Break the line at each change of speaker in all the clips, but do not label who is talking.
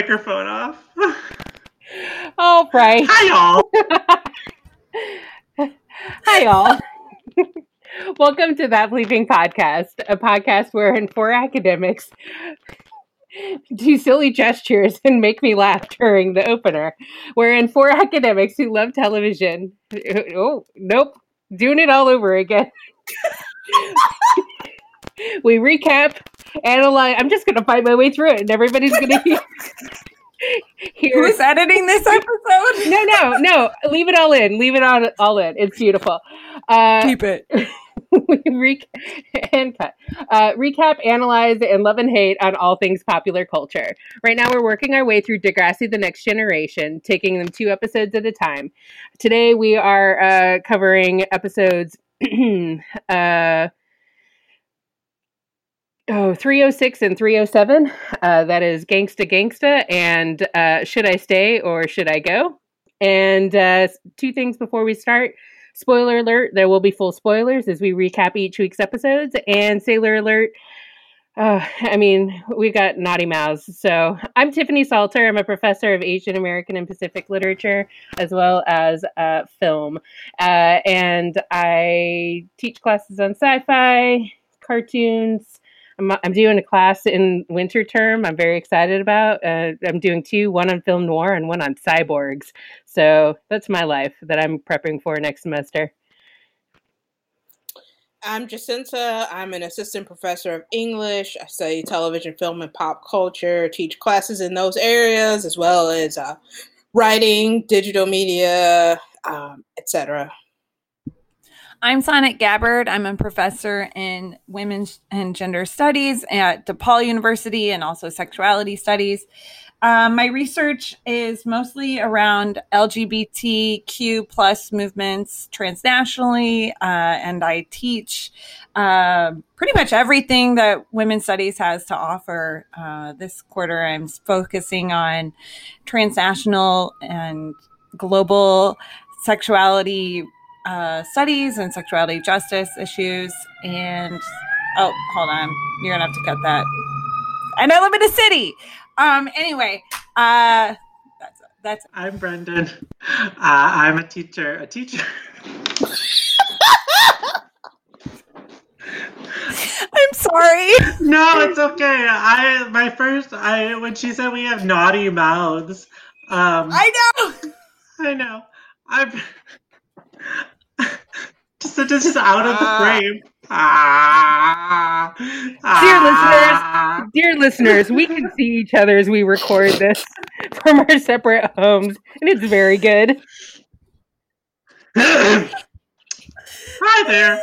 microphone off.
oh, right.
Hi, y'all.
Hi, y'all. Welcome to That Bleeping Podcast, a podcast wherein four academics do silly gestures and make me laugh during the opener. Wherein four academics who love television. Oh, nope. Doing it all over again. we recap, analyze. I'm just going to fight my way through it, and everybody's going to hear. hear
Who's editing this episode?
no, no, no. Leave it all in. Leave it on all in. It's beautiful. Uh,
Keep it.
we re- and cut. Uh, recap, analyze, and love and hate on all things popular culture. Right now, we're working our way through Degrassi: The Next Generation, taking them two episodes at a time. Today, we are uh, covering episodes. uh, Oh, 306 and 307. Uh, that is Gangsta Gangsta and uh, Should I Stay or Should I Go? And uh, two things before we start. Spoiler alert, there will be full spoilers as we recap each week's episodes. And sailor alert, uh, I mean, we've got naughty mouths. So I'm Tiffany Salter. I'm a professor of Asian American and Pacific literature as well as uh, film. Uh, and I teach classes on sci fi, cartoons. I'm, doing a class in winter term. I'm very excited about. Uh, I'm doing two, one on film noir and one on cyborgs. So that's my life that I'm prepping for next semester.
I'm Jacinta. I'm an assistant professor of English. I study television, film, and pop culture, teach classes in those areas, as well as uh, writing, digital media, um, etc.
I'm Sonnet Gabbard. I'm a professor in women's and gender studies at DePaul University and also sexuality studies. Um, my research is mostly around LGBTQ plus movements transnationally, uh, and I teach uh, pretty much everything that women's studies has to offer. Uh, this quarter, I'm focusing on transnational and global sexuality uh, studies and sexuality justice issues. And oh, hold on, you're gonna have to cut that. And I live in a city. Um. Anyway, uh, that's that's.
I'm Brendan. Uh, I'm a teacher. A teacher.
I'm sorry.
No, it's okay. I my first. I when she said we have naughty mouths. Um,
I know.
I know. I'm just this is out of the
Ah.
frame. Ah,
Dear listeners, dear listeners, we can see each other as we record this from our separate homes, and it's very good.
Hi there.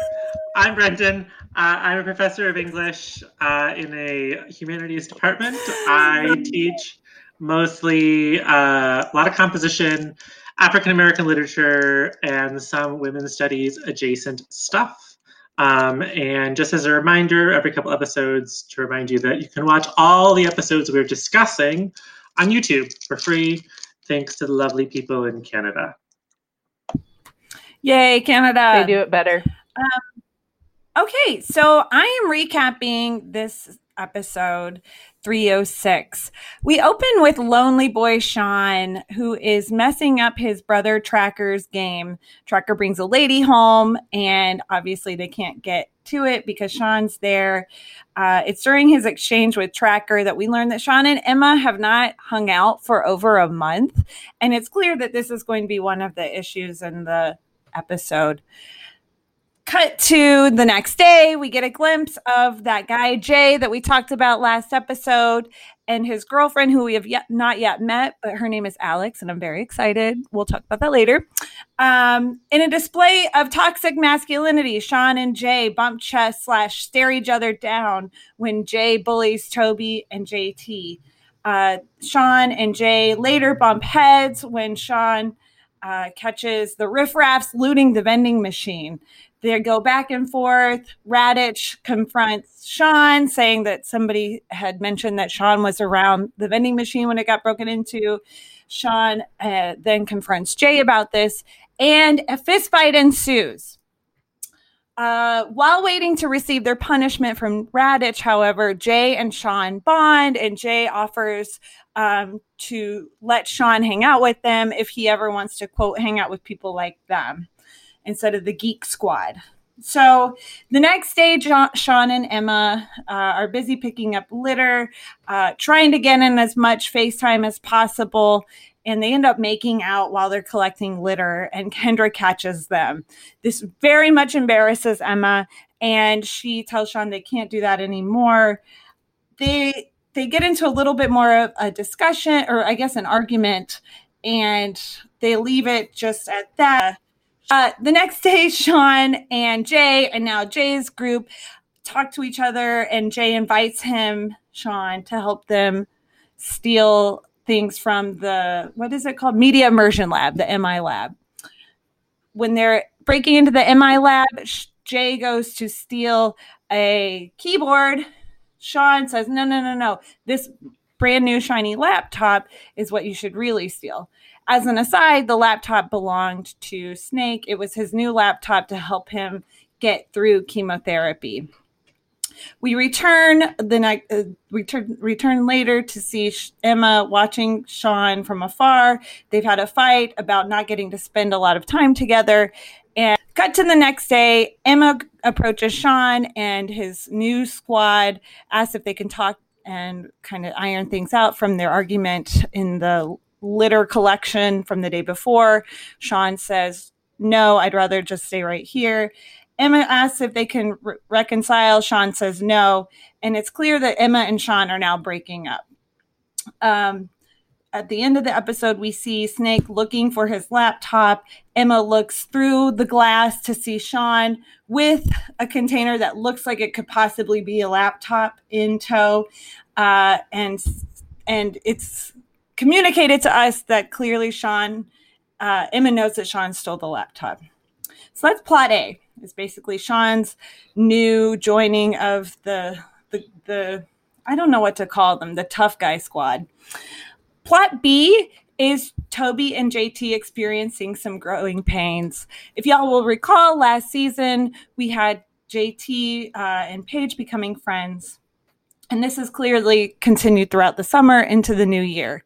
I'm Brendan. Uh, I'm a professor of English uh, in a humanities department. I teach mostly uh, a lot of composition, African American literature, and some women's studies adjacent stuff. Um, and just as a reminder, every couple episodes to remind you that you can watch all the episodes we're discussing on YouTube for free, thanks to the lovely people in Canada.
Yay, Canada.
They do it better.
Okay, so I am recapping this episode 306. We open with Lonely Boy Sean, who is messing up his brother Tracker's game. Tracker brings a lady home, and obviously they can't get to it because Sean's there. Uh, it's during his exchange with Tracker that we learn that Sean and Emma have not hung out for over a month. And it's clear that this is going to be one of the issues in the episode cut to the next day we get a glimpse of that guy jay that we talked about last episode and his girlfriend who we have yet not yet met but her name is alex and i'm very excited. We'll talk about that later. Um, in a display of toxic masculinity sean and jay bump chest slash stare each other down when jay bullies toby and jt Uh, Sean and Jay later bump heads when Sean uh, catches the riffraffs looting the vending machine. They go back and forth. Raditch confronts Sean, saying that somebody had mentioned that Sean was around the vending machine when it got broken into. Sean uh, then confronts Jay about this, and a fistfight ensues. Uh, while waiting to receive their punishment from Raditch, however, Jay and Sean bond, and Jay offers um, to let Sean hang out with them if he ever wants to, quote, hang out with people like them instead of the geek squad. So the next day, John, Sean and Emma uh, are busy picking up litter, uh, trying to get in as much FaceTime as possible. And they end up making out while they're collecting litter, and Kendra catches them. This very much embarrasses Emma, and she tells Sean they can't do that anymore. They they get into a little bit more of a discussion, or I guess an argument, and they leave it just at that. Uh, the next day, Sean and Jay, and now Jay's group, talk to each other, and Jay invites him, Sean, to help them steal things from the what is it called? Media Immersion Lab, the MI Lab. When they're breaking into the MI Lab, Jay goes to steal a keyboard. Sean says, "No, no, no, no. This brand new shiny laptop is what you should really steal." As an aside, the laptop belonged to Snake. It was his new laptop to help him get through chemotherapy. We return the night. Uh, return return later to see Emma watching Sean from afar. They've had a fight about not getting to spend a lot of time together. And cut to the next day, Emma approaches Sean and his new squad, asks if they can talk and kind of iron things out from their argument in the litter collection from the day before. Sean says, No, I'd rather just stay right here. Emma asks if they can re- reconcile. Sean says no. And it's clear that Emma and Sean are now breaking up. Um, at the end of the episode, we see Snake looking for his laptop. Emma looks through the glass to see Sean with a container that looks like it could possibly be a laptop in tow. Uh, and and it's communicated to us that clearly Sean, uh, Emma knows that Sean stole the laptop. So that's plot A. It's basically Sean's new joining of the the the I don't know what to call them, the tough guy squad. Plot B is Toby and JT experiencing some growing pains. If y'all will recall, last season we had JT uh, and Paige becoming friends. And this has clearly continued throughout the summer into the new year.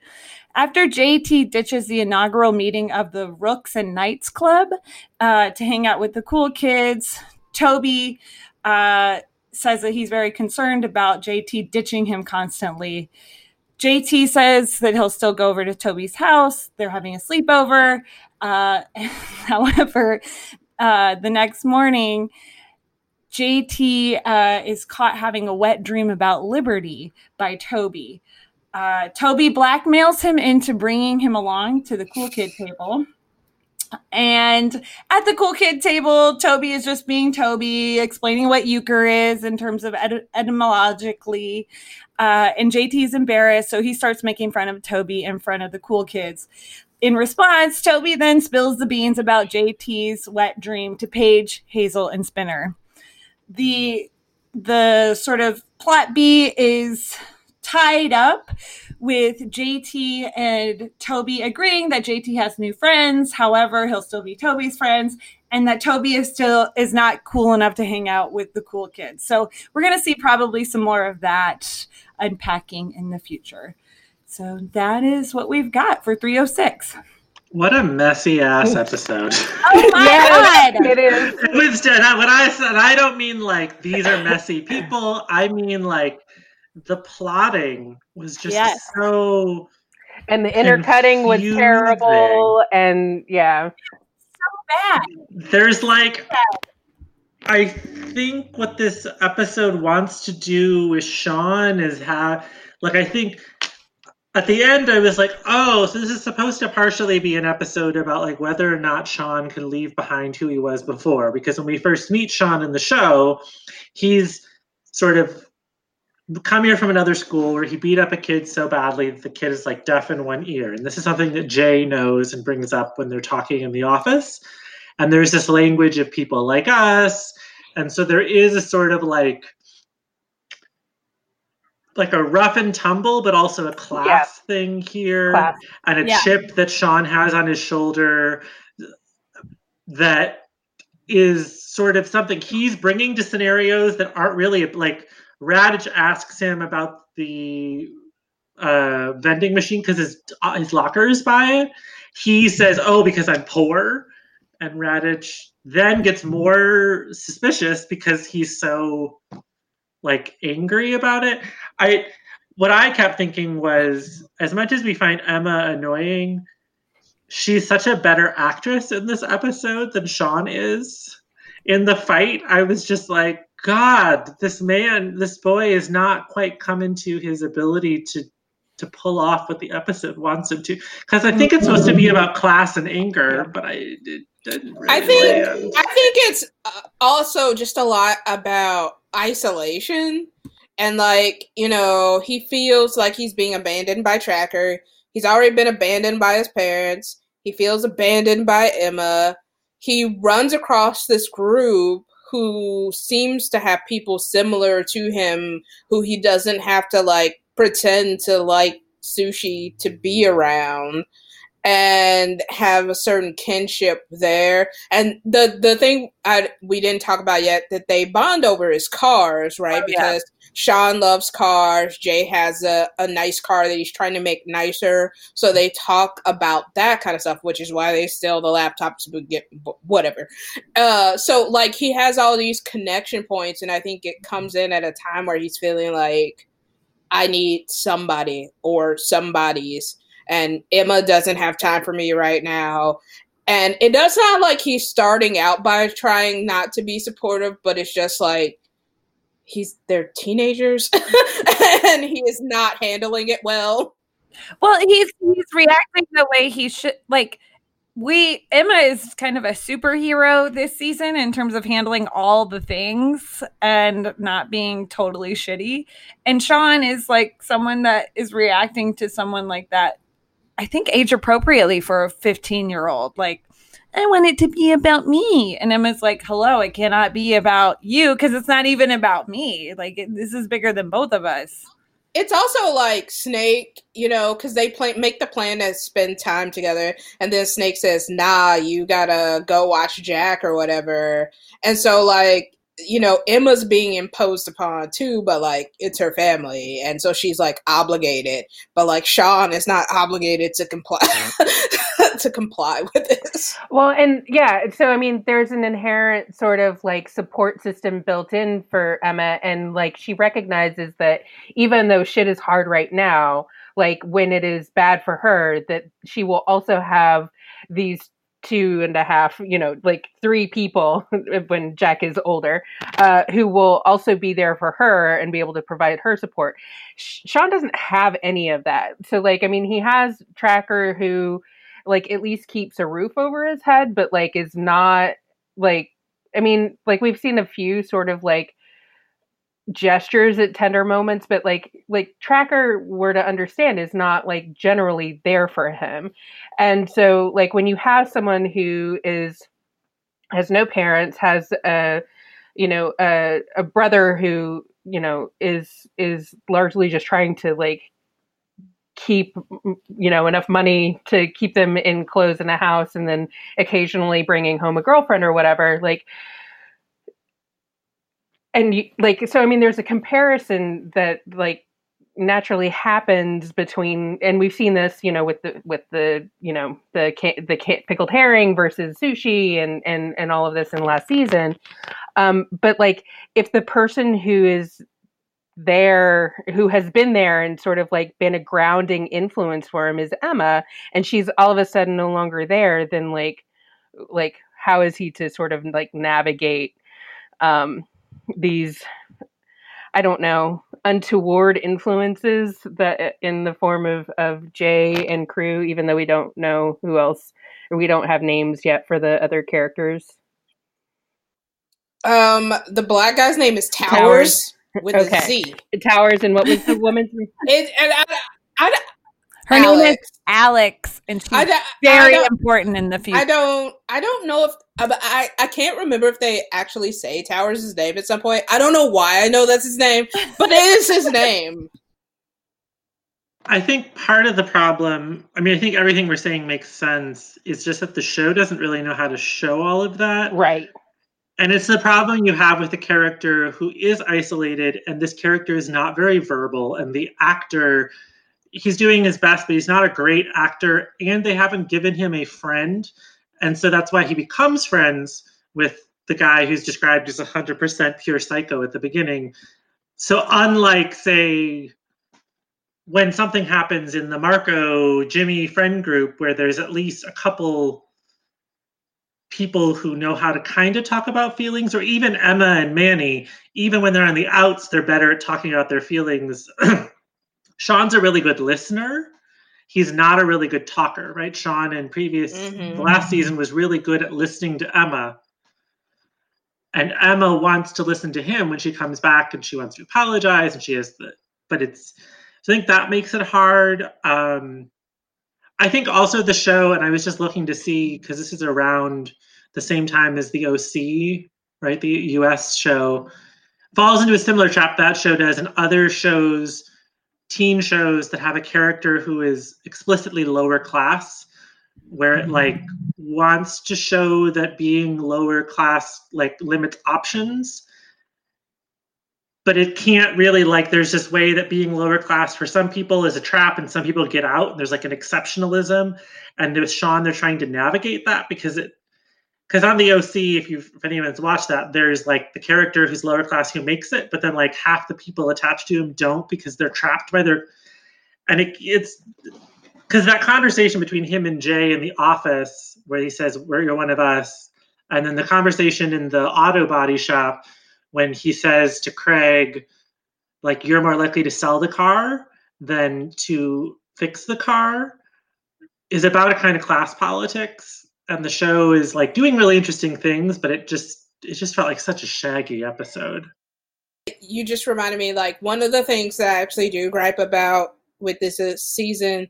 After JT ditches the inaugural meeting of the Rooks and Knights Club uh, to hang out with the cool kids, Toby uh, says that he's very concerned about JT ditching him constantly. JT says that he'll still go over to Toby's house. They're having a sleepover. Uh, however, uh, the next morning, JT uh, is caught having a wet dream about Liberty by Toby. Uh, Toby blackmails him into bringing him along to the cool kid table. And at the cool kid table, Toby is just being Toby, explaining what euchre is in terms of ed- etymologically. Uh, and JT is embarrassed, so he starts making fun of Toby in front of the cool kids. In response, Toby then spills the beans about JT's wet dream to Paige, Hazel, and Spinner. The the sort of plot B is tied up with JT and Toby agreeing that JT has new friends. However, he'll still be Toby's friends and that Toby is still is not cool enough to hang out with the cool kids. So we're going to see probably some more of that unpacking in the future. So that is what we've got for 306.
What a messy ass oh. episode.
Oh my
Yes,
god.
it is.
It was when I said I don't mean like these are messy people. I mean like the plotting was just
Yes.
so
And the intercutting was terrible. And yeah.
So bad.
there's like I think what this episode wants to do with Sean is have like I think at the end I was like, oh, so this is supposed to partially be an episode about like whether or not Sean can leave behind who he was before. Because when we first meet Sean in the show, he's sort of come here from another school where he beat up a kid so badly that the kid is like deaf in one ear. And this is something that Jay knows and brings up when they're talking in the office. And there's this language of people like us. And so there is a sort of like like a rough and tumble, but also a class
Yeah.
thing here.
Class.
And a
Yeah.
chip that Sean has on his shoulder that is sort of something he's bringing to scenarios that aren't really like Raditch asks him about the uh, vending machine because his uh, his locker is by it. He says, "Oh, because I'm poor," and Raditch then gets more suspicious because he's so like angry about it. I what I kept thinking was, as much as we find Emma annoying, she's such a better actress in this episode than Sean is. In the fight, I was just like, God, this man, this boy is not quite coming to his ability to to pull off what the episode wants him to. Because I think it's supposed to be about class and anger, but I it didn't really
I think
land.
I think it's uh, also just a lot about isolation and like you know he feels like he's being abandoned by Tracker. He's already been abandoned by his parents. He feels abandoned by Emma. He runs across this group who seems to have people similar to him who he doesn't have to like pretend to like sushi to be around and have a certain kinship there. And the the thing I, we didn't talk about yet that they bond over is cars, right?
Oh, yeah.
because Sean loves cars. Jay has a, a nice car that he's trying to make nicer. So they talk about that kind of stuff, which is why they steal the laptops, but get whatever. Uh, so like he has all these connection points, and I think it comes in at a time where he's feeling like I need somebody or somebody's and Emma doesn't have time for me right now. And it does sound like he's starting out by trying not to be supportive, but it's just like he's they're teenagers and he is not handling it well.
Well, he's he's reacting the way he should. Like we, Emma is kind of a superhero this season in terms of handling all the things and not being totally shitty. And Sean is like someone that is reacting to someone like that. I think age appropriately for a 15 year old. Like, I want it to be about me. And Emma's like, hello, it cannot be about you because it's not even about me. Like, it, this is bigger than both of us.
It's also like Snake, you know, because they play, make the plan to spend time together, and then Snake says, "Nah, you gotta go watch Jack or whatever." And so, like, you know, Emma's being imposed upon too, but like it's her family, and so she's like obligated. But like Sean is not obligated to comply to comply with this.
Well, and yeah, so I mean, there's an inherent sort of like support system built in for Emma, and like she recognizes that even though shit is hard right now, like when it is bad for her, that she will also have these two and a half, you know, like three people when Jack is older, uh, who will also be there for her and be able to provide her support. Sean doesn't have any of that. So, like, I mean, he has Tracker who like at least keeps a roof over his head, but like is not like I mean, like we've seen a few sort of like gestures at tender moments, but like like Tracker were to understand is not like generally there for him. And so like when you have someone who is has no parents, has a you know, a a brother who, you know, is is largely just trying to like keep you know enough money to keep them in clothes in a house and then occasionally bringing home a girlfriend or whatever like and you, like so i mean there's a comparison that like naturally happens between and we've seen this you know with the with the you know the the pickled herring versus sushi and and and all of this in last season. Um but like if the person who is there who has been there and sort of like been a grounding influence for him is Emma and she's all of a sudden no longer there then like like how is he to sort of like navigate um these I don't know untoward influences that in the form of of Jay and crew even though we don't know who else or we don't have names yet for the other characters
Um, the black guy's name is Towerz.
Towerz.
with
Okay.
a Z.
Towers and what was the woman's name?
It, and I, I,
Her name is
Alex.
Alex, and she's
I, I,
very
I
important in the future.
I don't. I don't know if uh, I. I can't remember if they actually say Towerz' name at some point. I don't know why I know that's his name, but it is his name.
I think part of the problem, I mean, I think everything we're saying makes sense. It's just that the show doesn't really know how to show all of that.
Right.
And it's the problem you have with a character who is isolated, and this character is not very verbal, and the actor, he's doing his best, but he's not a great actor, and they haven't given him a friend. And so that's why he becomes friends with the guy who's described as 100% pure psycho at the beginning. So, unlike, say, when something happens in the Marco Jimmy friend group where there's at least a couple people who know how to kind of talk about feelings, or even Emma and Manny, even when they're on the outs, they're better at talking about their feelings. Sean's a really good listener. He's not a really good talker, right? Sean in previous
Mhm.
last season was really good at listening to Emma. And Emma wants to listen to him when she comes back and she wants to apologize and she has the but it's I think that makes it hard. Um I think also the show, and I was just looking to see because this is around the same time as the OC, right? The US show falls into a similar trap that show does, and other shows, teen shows that have a character who is explicitly lower class, where it mm-hmm. like wants to show that being lower class like limits options. But it can't really like there's this way that being lower class for some people is a trap and some people get out. And there's like an exceptionalism. And with sean they're trying to navigate that because it because on the oc if you if anyone's watched that there's like the character who's lower class who makes it but then like half the people attached to him don't because they're trapped by their and it, it's because that conversation between him and jay in the office where he says we're you're one of us and then the conversation in the auto body shop when he says to Craig, like, you're more likely to sell the car than to fix the car, is about a kind of class politics. And the show is like doing really interesting things, but it just it just felt like such a shaggy episode.
You just reminded me like one of the things that I actually do gripe about with this uh, season,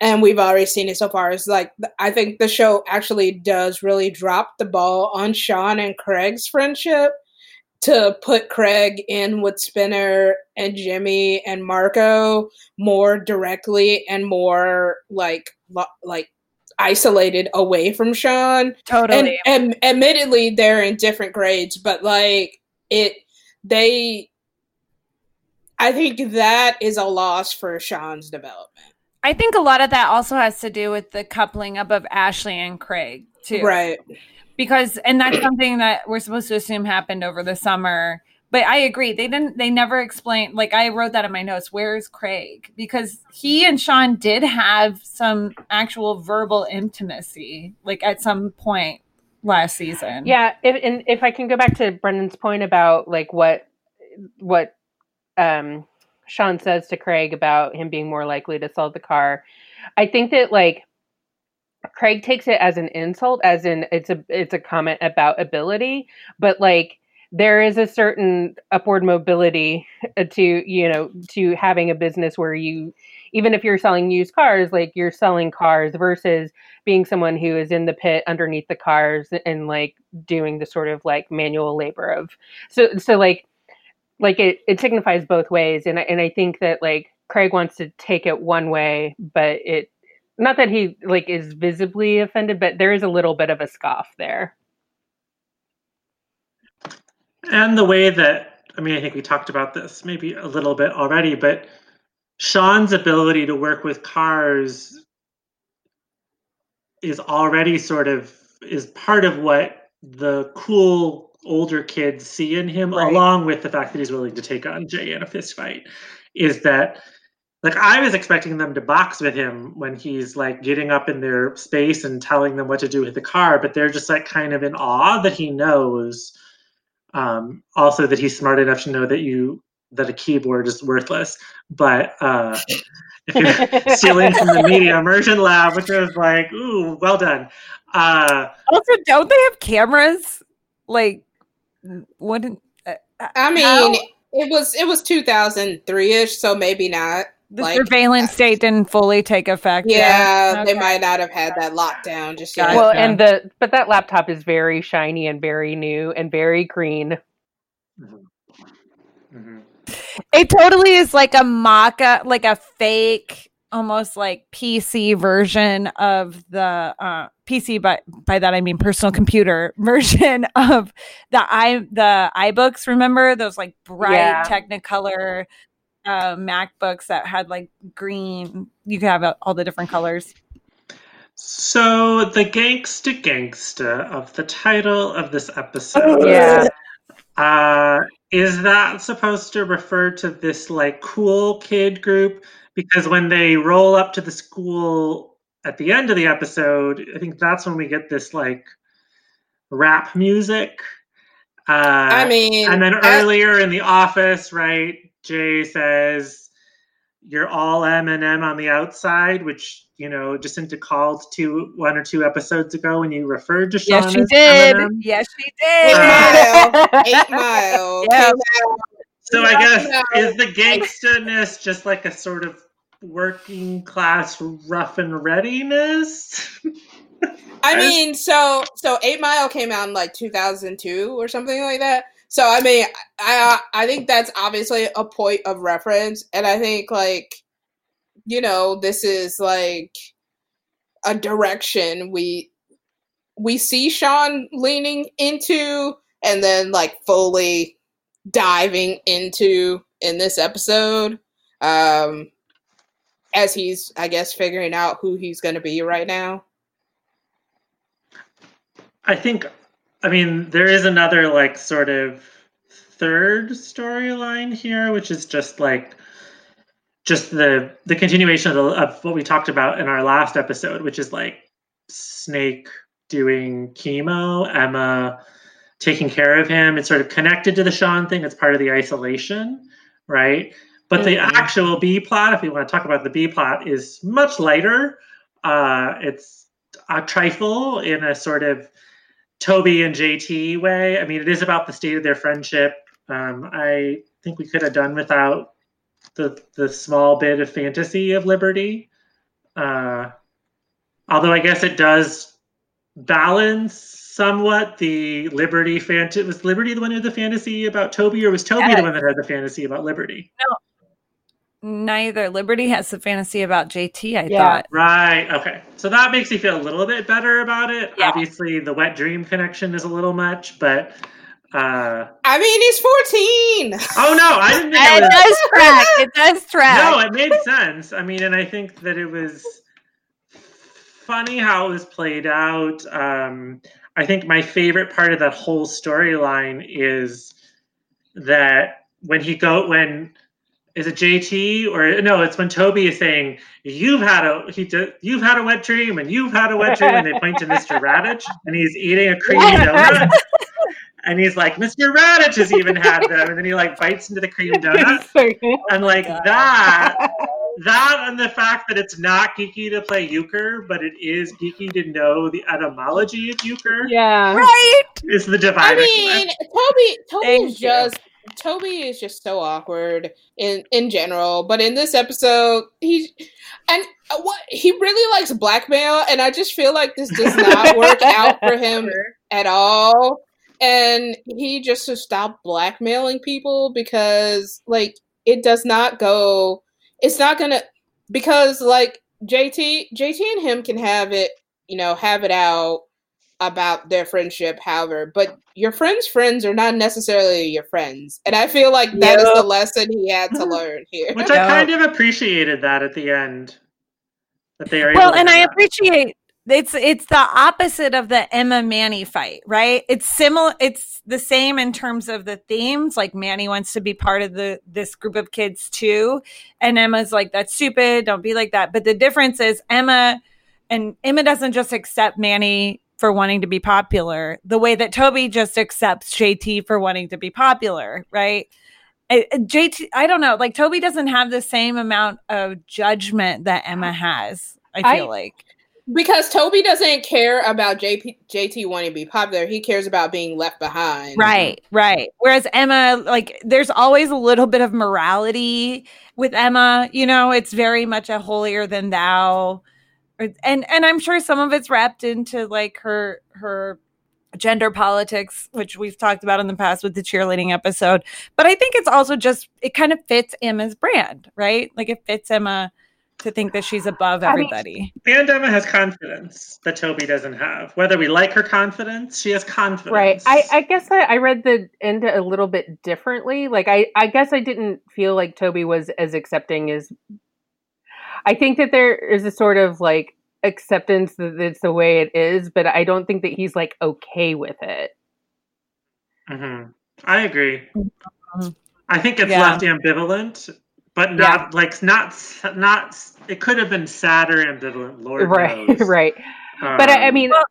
and we've already seen it so far, is like I think the show actually does really drop the ball on Sean and Craig's friendship to put Craig in with Spinner and Jimmy and Marco more directly and more like like isolated away from Sean. And,
totally.
and admittedly they're in different grades, but like it they I think that is a loss for Sean's development.
I think a lot of that also has to do with the coupling up of Ashley and Craig too.
Right.
because and that's something that we're supposed to assume happened over the summer but i agree they didn't they never explained like i wrote that in my notes where's craig? Because he and sean did have some actual verbal intimacy like at some point last season.
Yeah, if, and if I can go back to Brendan's point about like what what um, Sean says to Craig about him being more likely to sell the car, I think that like Craig takes it as an insult, as in it's a it's a comment about ability, but like there is a certain upward mobility uh, to you know to having a business where you even if you're selling used cars like you're selling cars versus being someone who is in the pit underneath the cars and like doing the sort of like manual labor of so so like like it it signifies both ways and I, and I think that like Craig wants to take it one way but it not that he like is visibly offended but there is a little bit of a scoff there
And the way that, I mean, I think we talked about this maybe a little bit already, but Sean's ability to work with cars is already sort of is part of what the cool older kids see in him,
Right.
along with the fact that he's willing to take on Jay in a fist fight. Is that like I was expecting them to box with him when he's like getting up in their space and telling them what to do with the car, but they're just like kind of in awe that he knows. Um, also, that he's smart enough to know that you that a keyboard is worthless. But uh, if you're stealing from the media immersion lab, which was like, ooh, well done. Uh,
also don't they have cameras like wouldn't uh,
I mean,
How-
it was it was 2003 ish, so maybe not.
The
Like,
surveillance state didn't fully take effect. yet.
Yeah, they
Okay.
might not have had that lockdown just yet.
Well, and the but that laptop is very shiny and very new and very green.
Mhm.
It totally is like a mock up, like a fake, almost like PC version of the uh, PC. But by that I mean personal computer version of the i the iBooks. Remember those like bright
Yeah.
Technicolor uh, MacBooks that had like green. You could have uh, all the different colors.
So the gangsta gangsta of the title of this episode.
Yeah.
Uh, is that supposed to refer to this like cool kid group? Because when they roll up to the school at the end of the episode, I think that's when we get this like rap music. Uh,
I mean,
and then
I-
earlier in the office, right? Jay says, "You're all Eminem on the outside," which you know Jacinta called to one or two episodes ago when you referred to Sean.
Yes, she
as
did.
Eminem.
Yes, she did.
Eight
did.
Mile, Eight Mile.
Yeah.
came out.
So I guess
no.
is the gangsterness just like a sort of working class rough and readiness?
I mean, so so Eight Mile came out in like 2002 or something like that. So I mean, I I think that's obviously a point of reference, and I think like you know this is like a direction we we see Sean leaning into, and then like fully diving into in this episode. Um, as he's, I guess, figuring out who he's going to be right now.
I think, I mean, there is another like sort of third storyline here, which is just like just the the continuation of, the, of what we talked about in our last episode, which is like Snake doing chemo, Emma taking care of him. It's sort of connected to the Sean thing. It's part of the isolation, right? But the
Mhm.
actual B plot, if we want to talk about the B plot, is much lighter. Uh, it's a trifle in a sort of Toby and JT way. I mean, it is about the state of their friendship. Um, I think we could have done without the the small bit of fantasy of Liberty. Uh, although I guess it does balance somewhat the Liberty fantasy. Was Liberty the one who had the fantasy about Toby, or was Toby
Yes.
the one that had the fantasy about Liberty?
Neither Liberty has the fantasy about JT. I
Yeah.
thought.
Right. Okay. So that makes me feel a little bit better about it.
Yeah.
Obviously, the wet dream connection is a little much, but uh,
I mean, he's 14.
oh no, I didn't think it
It
was.
does track. It does track.
No, it made sense. I mean, and I think that it was funny how it was played out. Um, I think my favorite part of that whole storyline is that when he go when is it JT or no? It's when Toby is saying you've had a he d- you've had a wet dream and you've had a wet dream, and they point to Mister Raditch and he's eating a creamy donut. And he's like, Mr. Raditch has even had them. And then he like bites into the cream donut. And like that, that and the fact that it's not geeky to play euchre, but it is geeky to know the etymology of euchre
yeah.
right.
is the
I mean. Toby Toby
Thank
is
you.
just Toby is just so awkward in in general, but in this episode, he's and uh, what he really likes blackmail, and I just feel like this does not work out for him at all. And he just to stop blackmailing people because like it does not go it's not gonna because like JT JT and him can have it, you know, have it out about their friendship, however, but your friends' friends are not necessarily your friends. And I feel like that is the lesson he had to learn here.
Which
Yeah.
I kind of appreciated that at the end. That they are
Well,
able to
and I
that.
appreciate it's it's the opposite of the Emma Manny fight, right? It's similar. It's the same in terms of the themes. Like Manny wants to be part of the this group of kids too, and Emma's like, "That's stupid. Don't be like that." But the difference is Emma and Emma doesn't just accept Manny for wanting to be popular the way that Toby just accepts JT for wanting to be popular, right? I- uh, I- JT, I don't know. Like Toby doesn't have the same amount of judgment that Emma has. I feel
I-
like.
Because Toby doesn't care about JP, JT wanting to be popular. He cares about being left behind.
Right, right. Whereas Emma, like, there's always a little bit of morality with Emma. You know, it's very much a holier than thou, and and I'm sure some of it's wrapped into like her her gender politics, which we've talked about in the past with the cheerleading episode. But I think it's also just it kind of fits Emma's brand, right? Like it fits Emma to think that she's above
I mean-
everybody.
And Emma has confidence that Toby doesn't have. Whether we like her confidence, she has confidence.
Right. I, I guess I, I read the end a little bit differently. Like I, I guess I didn't feel like Toby was as accepting as I think that there is a sort of like acceptance that it's the way it is, but I don't think that he's like okay with it.
hmm I agree. I think it's
Yeah.
left ambivalent, but not like not not. It could have been sadder ambivalent. Lord
right.
knows.
right. But I, I
Um,
mean
Well,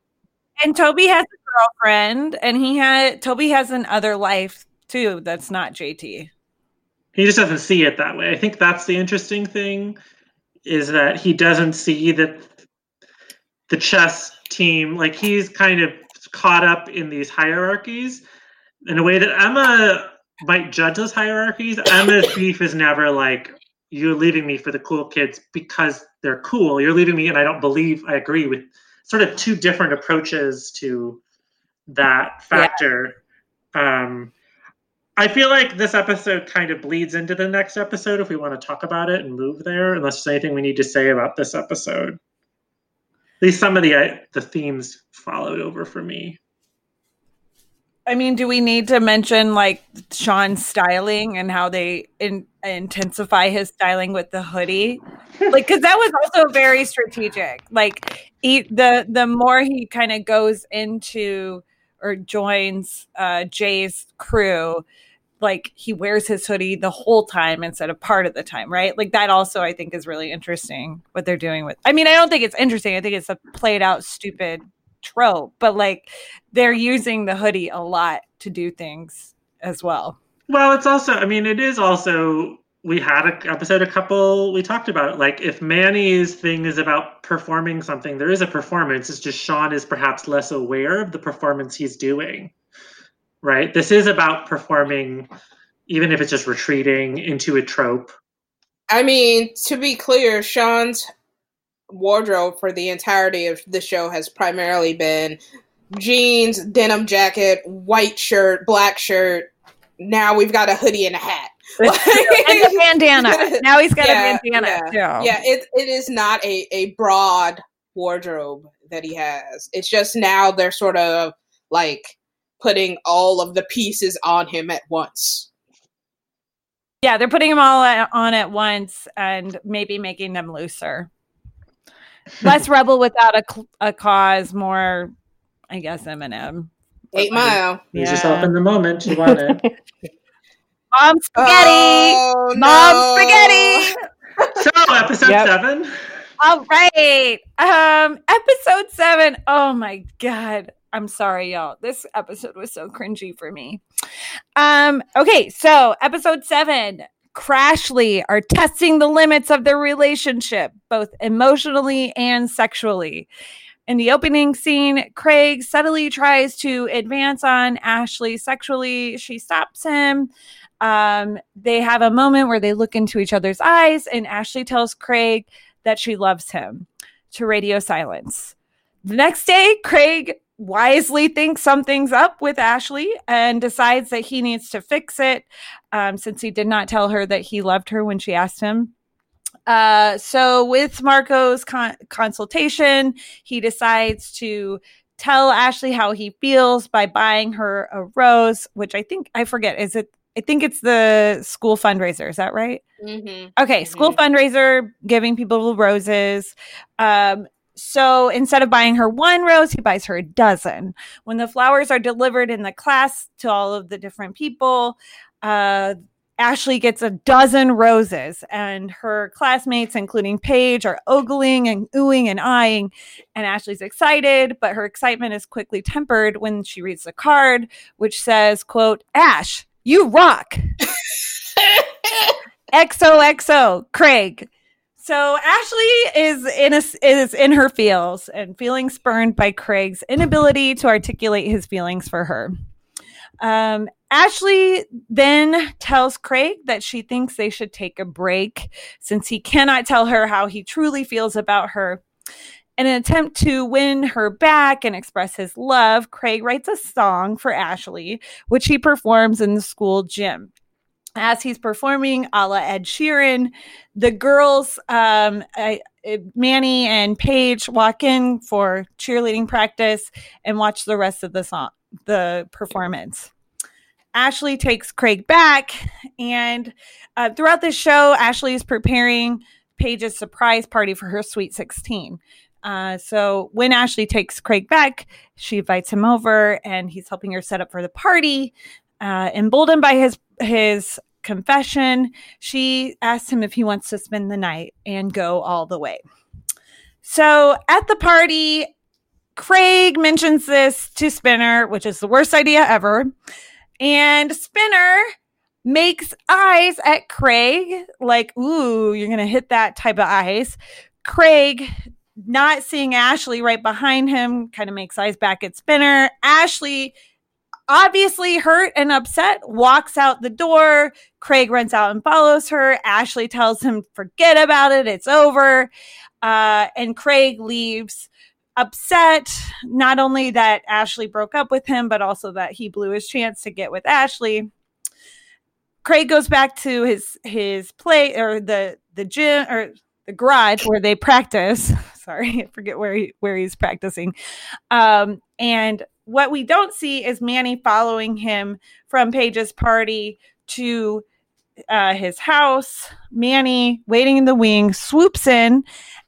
And Toby has a girlfriend, and he had Toby has an other life too. That's not JT.
he just doesn't see it that way. I think that's the interesting thing is that he doesn't see that the chess team like he's kind of caught up in these hierarchies in a way that Emma might judge those hierarchies. Emma's beef is never like you're leaving me for the cool kids because they're cool. You're leaving me and I don't believe I agree with sort of two different approaches to that factor. Um I feel like this episode kind of bleeds into the next episode if we want to talk about it and move there, unless there's anything we need to say about this episode. At least some of the uh, the themes followed over for me.
I mean, do we need to mention like Sean's styling and how they in, intensify his styling with the hoodie? Like, because that was also very strategic. Like, he, the the more he kind of goes into or joins uh, Jay's crew, like he wears his hoodie the whole time instead of part of the time, right? Like that also I think is really interesting what they're doing with. I mean, I don't think it's interesting. I think it's a played out stupid trope, but like they're using the hoodie a lot to do things as well.
Well, it's also, I mean, it is also, we had an episode, a couple, we talked about. Like, if Manny's thing is about performing something, there is a performance. It's just Sean is perhaps less aware of the performance he's doing, right? This is about performing, even if it's just retreating into a trope.
I mean, to be clear, Sean's wardrobe for the entirety of the show has primarily been jeans, denim jacket, white shirt, black shirt. Now we've got a hoodie and a hat.
and the bandana. Now he's got
Yeah,
a bandana too.
Yeah, it it is not a, a broad wardrobe that he has. It's just now they're sort of like putting all of the pieces on him at once.
Yeah, they're putting them all at- on at once and maybe making them looser. Less rebel without a, a cause, more, I guess, Eminem.
Eight Mile.
Lose yourself in the moment. You want it.
Mom spaghetti.
Oh,
Mom
no.
spaghetti.
so, episode
Yep.
seven.
All right. Um, episode seven. Oh my god. I'm sorry, y'all. This episode was so cringy for me. Um, okay, so episode seven. Crashly are testing the limits of their relationship, both emotionally and sexually. In the opening scene, Craig subtly tries to advance on Ashley sexually. She stops him. Um, they have a moment where they look into each other's eyes, and Ashley tells Craig that she loves him to radio silence. The next day, Craig wisely thinks something's up with Ashley and decides that he needs to fix it um, since he did not tell her that he loved her when she asked him. Uh, so, with Marco's con- consultation, he decides to tell Ashley how he feels by buying her a rose, which I think I forget. Is it? I think it's the school fundraiser. Is that right?
Mhm.
Okay, school fundraiser, giving people roses. Um, so instead of buying her one rose, he buys her a dozen. When the flowers are delivered in the class to all of the different people, uh, Ashley gets a dozen roses, and her classmates, including Paige, are ogling and oohing and eyeing. And Ashley's excited, but her excitement is quickly tempered when she reads the card, which says, "quote Ash, you rock." XOXO, Craig. So Ashley is in a, is in her feels and feeling spurned by Craig's inability to articulate his feelings for her. Um, Ashley then tells Craig that she thinks they should take a break since he cannot tell her how he truly feels about her. In an attempt to win her back and express his love, Craig writes a song for Ashley, which he performs in the school gym as he's performing a la Ed Sheeran, the girls, um, I, Manny and Paige, walk in for cheerleading practice and watch the rest of the song, the performance. Ashley takes Craig back, and uh, throughout the show, Ashley is preparing Paige's surprise party for her Sweet 16. Uh, so when Ashley takes Craig back, she invites him over, and he's helping her set up for the party. Uh, emboldened by his his confession, she asks him if he wants to spend the night and go all the way. So at the party, Craig mentions this to Spinner, which is the worst idea ever. And Spinner makes eyes at Craig, like, ooh, you're going to hit that type of eyes. Craig, not seeing Ashley right behind him, kind of makes eyes back at Spinner. Ashley, obviously hurt and upset, walks out the door. Craig runs out and follows her. Ashley tells him, forget about it, it's over. Uh, and Craig leaves upset not only that Ashley broke up with him, but also that he blew his chance to get with Ashley. Craig goes back to his his play or the the gym or the garage where they practice. Sorry, I forget where he where he's practicing. Um, and what we don't see is Manny following him from Paige's party to uh, his house. Manny, waiting in the wing, swoops in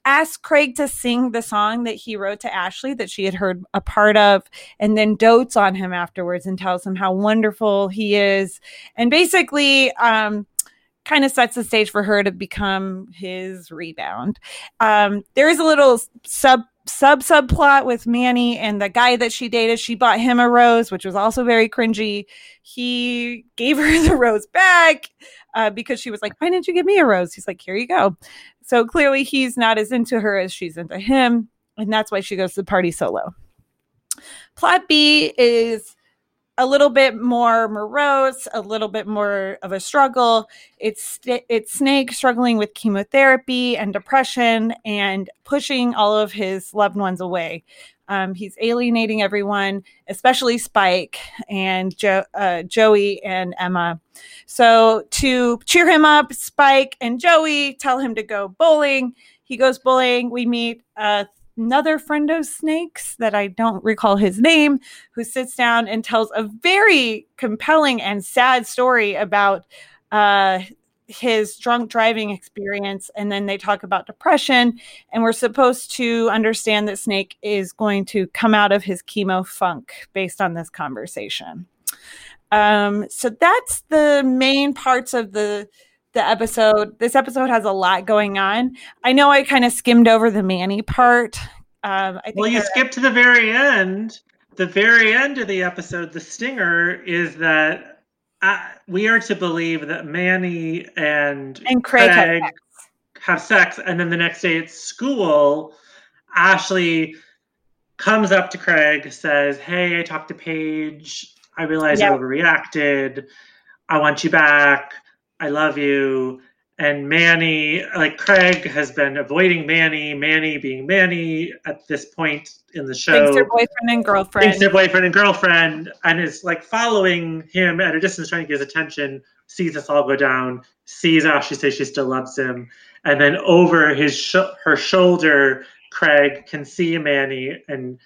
asks Craig to sing the song that he wrote to Ashley that she had heard a part of, and then dotes on him afterwards and tells him how wonderful he is. And basically, um, kind of sets the stage for her to become his rebound. Um, there is a little sub sub subplot with Manny and the guy that she dated. She bought him a rose, which was also very cringy. He gave her the rose back uh, because she was like, "Why didn't you give me a rose?" He's like, "Here you go." So clearly, he's not as into her as she's into him, and that's why she goes to the party solo. Plot B is a little bit more morose, a little bit more of a struggle. It's it's Snake struggling with chemotherapy and depression and pushing all of his loved ones away. Um, he's alienating everyone, especially Spike and jo- uh, Joey and Emma. So to cheer him up, Spike and Joey tell him to go bowling. He goes bowling. We meet uh, another friend of Snake's that I don't recall his name, who sits down and tells a very compelling and sad story about uh, his drunk driving experience. And then they talk about depression. And we're supposed to understand that Snake is going to come out of his chemo funk based on this conversation. Um, so that's the main parts of the the episode. This episode has a lot going on. I know I kind of skimmed over the Manny part. Um, I think
well, you skip to the very end. The very end of the episode, the stinger is that uh, we are to believe that Manny and,
and Craig,
Craig
sex.
have sex, and then the next day at school, Ashley comes up to Craig, says, "Hey, I talked to Paige. I realized
Yeah.
I overreacted. I want you back. I love you." And Manny, like Craig, has been avoiding Manny. Manny being Manny at this point in the show
Thanks their boyfriend and girlfriend.
thinks their boyfriend and girlfriend and is like following him at a distance trying to get his attention sees this all go down sees ashley say she still loves him and then over his sh- her shoulder craig can see manny and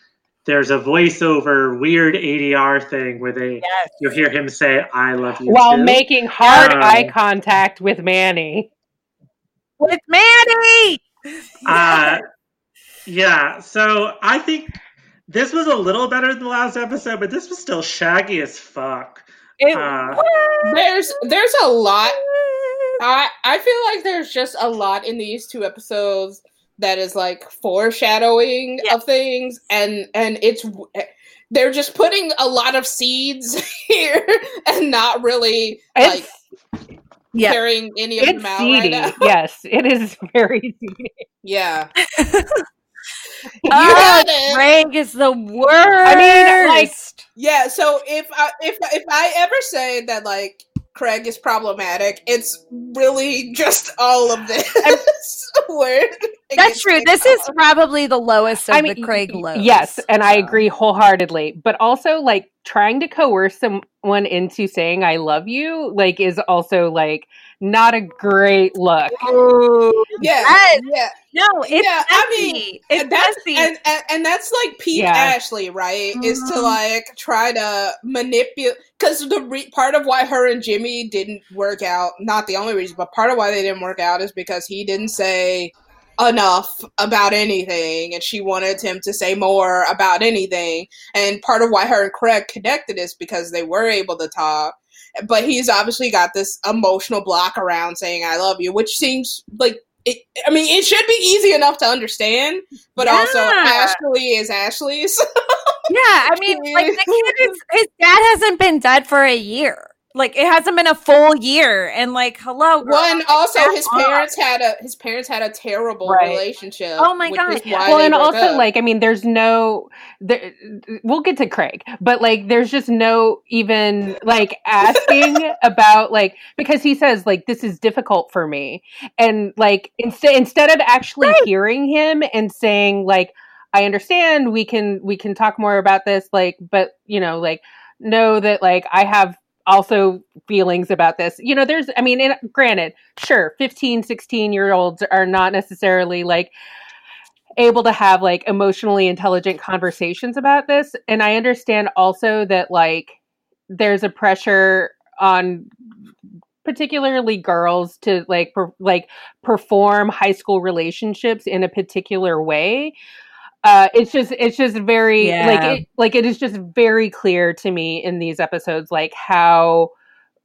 there's a voiceover weird adr thing where they
Yes.
you hear him say i love you
while
too.
making hard
Um,
eye contact with Manny.
With Manny.
Uh, yeah, so I think this was a little better than the last episode, but this was still shaggy as fuck.
It
uh.
There's there's a lot. I I feel like there's just a lot in these two episodes that is like foreshadowing
Yeah.
of things, and and it's eh, they're just putting a lot of seeds here and not really like
Yeah.
carrying any of
It's
them out
seedy.
right now.
yes, it is very seedy.
Yeah. Had ah, it.
Greg is the worst.
I mean, like,
Yeah, so if I if if I ever say that like Craig is problematic, it's really just all of this. where
that's true. This is probably the lowest of
I mean,
the Craig lows.
Yes, and I agree wholeheartedly. But also, like trying to coerce someone into saying "I love you" like is also like not a great look.
yeah,
Yes.
yeah.
No, it's
Yeah, I mean,
it's
And that's
messy.
and, and and that's like Pete
Yeah.
Ashley, right? Is to
Mhm.
like try to manipulate because the re- part of why her and Jimmy didn't work out, not the only reason, but part of why they didn't work out is because he didn't say enough about anything, and she wanted him to say more about anything. And part of why her and Craig connected is because they were able to talk. But he's obviously got this emotional block around saying "I love you," which seems like it. I mean, it should be easy enough to understand, but also Ashley is Ashley's.
yeah, I mean, like the kid is his dad hasn't been dead for a year. Like it hasn't been a full year, and like, hello, girl.
One also his
off.
parents had a his parents had a terrible
Right.
relationship.
Oh my
which
God,
is
yeah.
why
well and also
up.
like i mean there's no there, we'll get to craig but like there's just no even like asking about like because he says like this is difficult for me and like instead instead of actually hearing him and saying like i understand we can we can talk more about this like but you know like know that like i have also feelings about this. You know there's i mean and granted sure 15 16 year olds are not necessarily like able to have like emotionally intelligent conversations about this. And i understand also that like there's a pressure on particularly girls to like per, like perform high school relationships in a particular way uh it's just it's just very like it, like it is just very clear to me in these episodes like how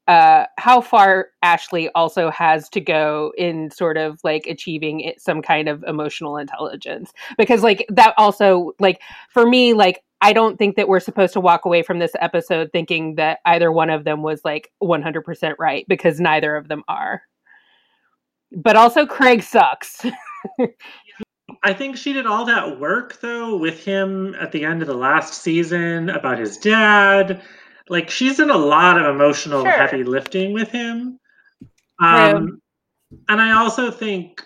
uh how far Ashley also has to go in sort of like achieving it, some kind of emotional intelligence because like that also like for me like I don't think that we're supposed to walk away from this episode thinking that either one of them was like 100% right because neither of them are. But also Craig sucks.
I think she did all that work though with him at the end of the last season about his dad. Like she's done a lot of emotional
Sure.
heavy lifting with him. Um and I also think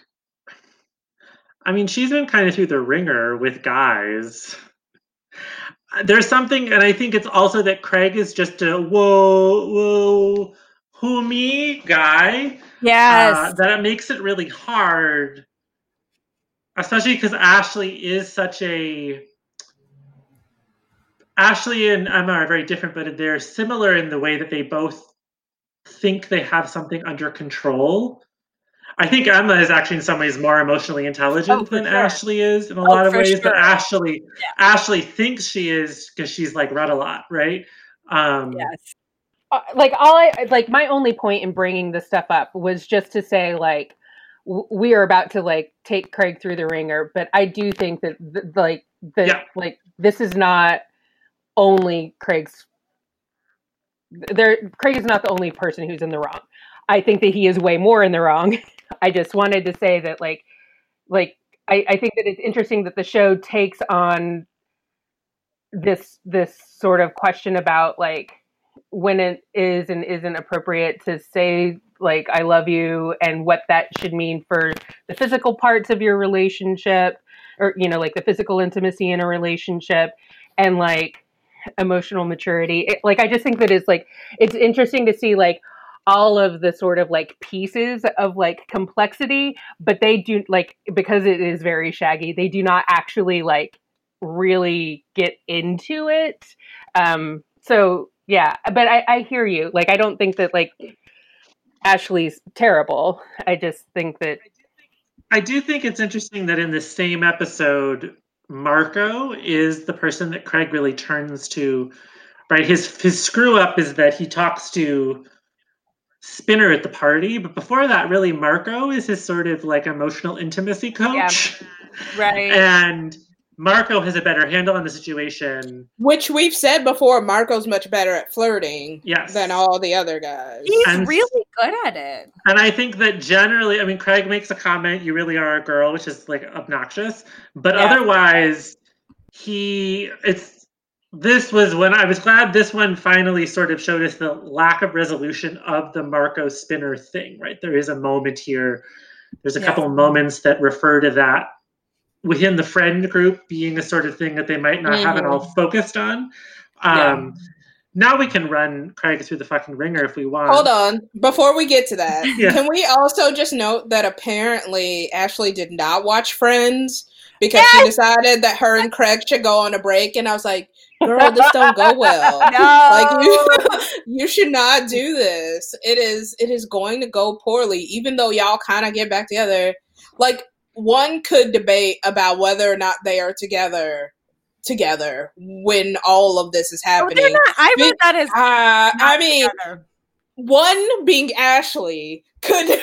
I mean she's been kind of through the ringer with guys. There's something and I think it's also that Craig is just a whoa whoa who me guy
yes,
uh, that it makes it really hard, especially because Ashley is such a. Ashley and Emma are very different, but they're similar in the way that they both think they have something under control. I think Emma is actually in some ways more emotionally intelligent
Oh,
than
sure.
Ashley is in a
Oh,
lot of ways,
sure.
but Ashley Ashley thinks she is because she's like read a lot, right? Um,
yes.
uh, like all I like my only point in bringing this stuff up was just to say like we are about to like take Craig through the ringer, but I do think that th- like that
Yeah.
like this is not only Craig's there Craig is not the only person who's in the wrong. I think that he is way more in the wrong. I just wanted to say that like like I, I think that it's interesting that the show takes on this this sort of question about like when it is and isn't appropriate to say like I love you and what that should mean for the physical parts of your relationship or you know like the physical intimacy in a relationship and like emotional maturity. It, like I just think that it's like it's interesting to see like all of the sort of like pieces of like complexity but they do like because it is very shaggy they do not actually like really get into it. Um so yeah but i i hear you. Like i don't think that like ashley's terrible i just think that
I do think it's interesting that in the same episode, Marco is the person that Craig really turns to. Right, his his screw up is that he talks to Spinner at the party, but before that, really, Marco is his sort of like emotional intimacy coach.
Right.
And Marco has a better handle on the situation.
Which we've said before, Marco's much better at flirting
Yes.
than all the other guys.
He's
And-
really good at it.
And I think that generally, I mean, Craig makes a comment, you really are a girl, which is like obnoxious. But
Yeah.
otherwise, he, it's, this was when I was glad this one finally sort of showed us the lack of resolution of the Marco Spinner thing, right? There is a moment here, there's a
Yeah.
couple of moments that refer to that within the friend group being a sort of thing that they might not have it all focused on.
Yeah.
Um, Now we can run Craig through the fucking ringer if we want.
Hold on. Before we get to that,
Yeah.
can we also just note that apparently Ashley did not watch Friends because she decided that her and Craig should go on a break, and I was like, "Girl, this don't go well.
No.
Like you, you should not do this. It is, it is going to go poorly. Even though y'all kind of get back together, like one could debate about whether or not they are together." Together when all of this is
Oh,
happening.
not- I read that as
Uh, I mean,
together.
one being Ashley could debate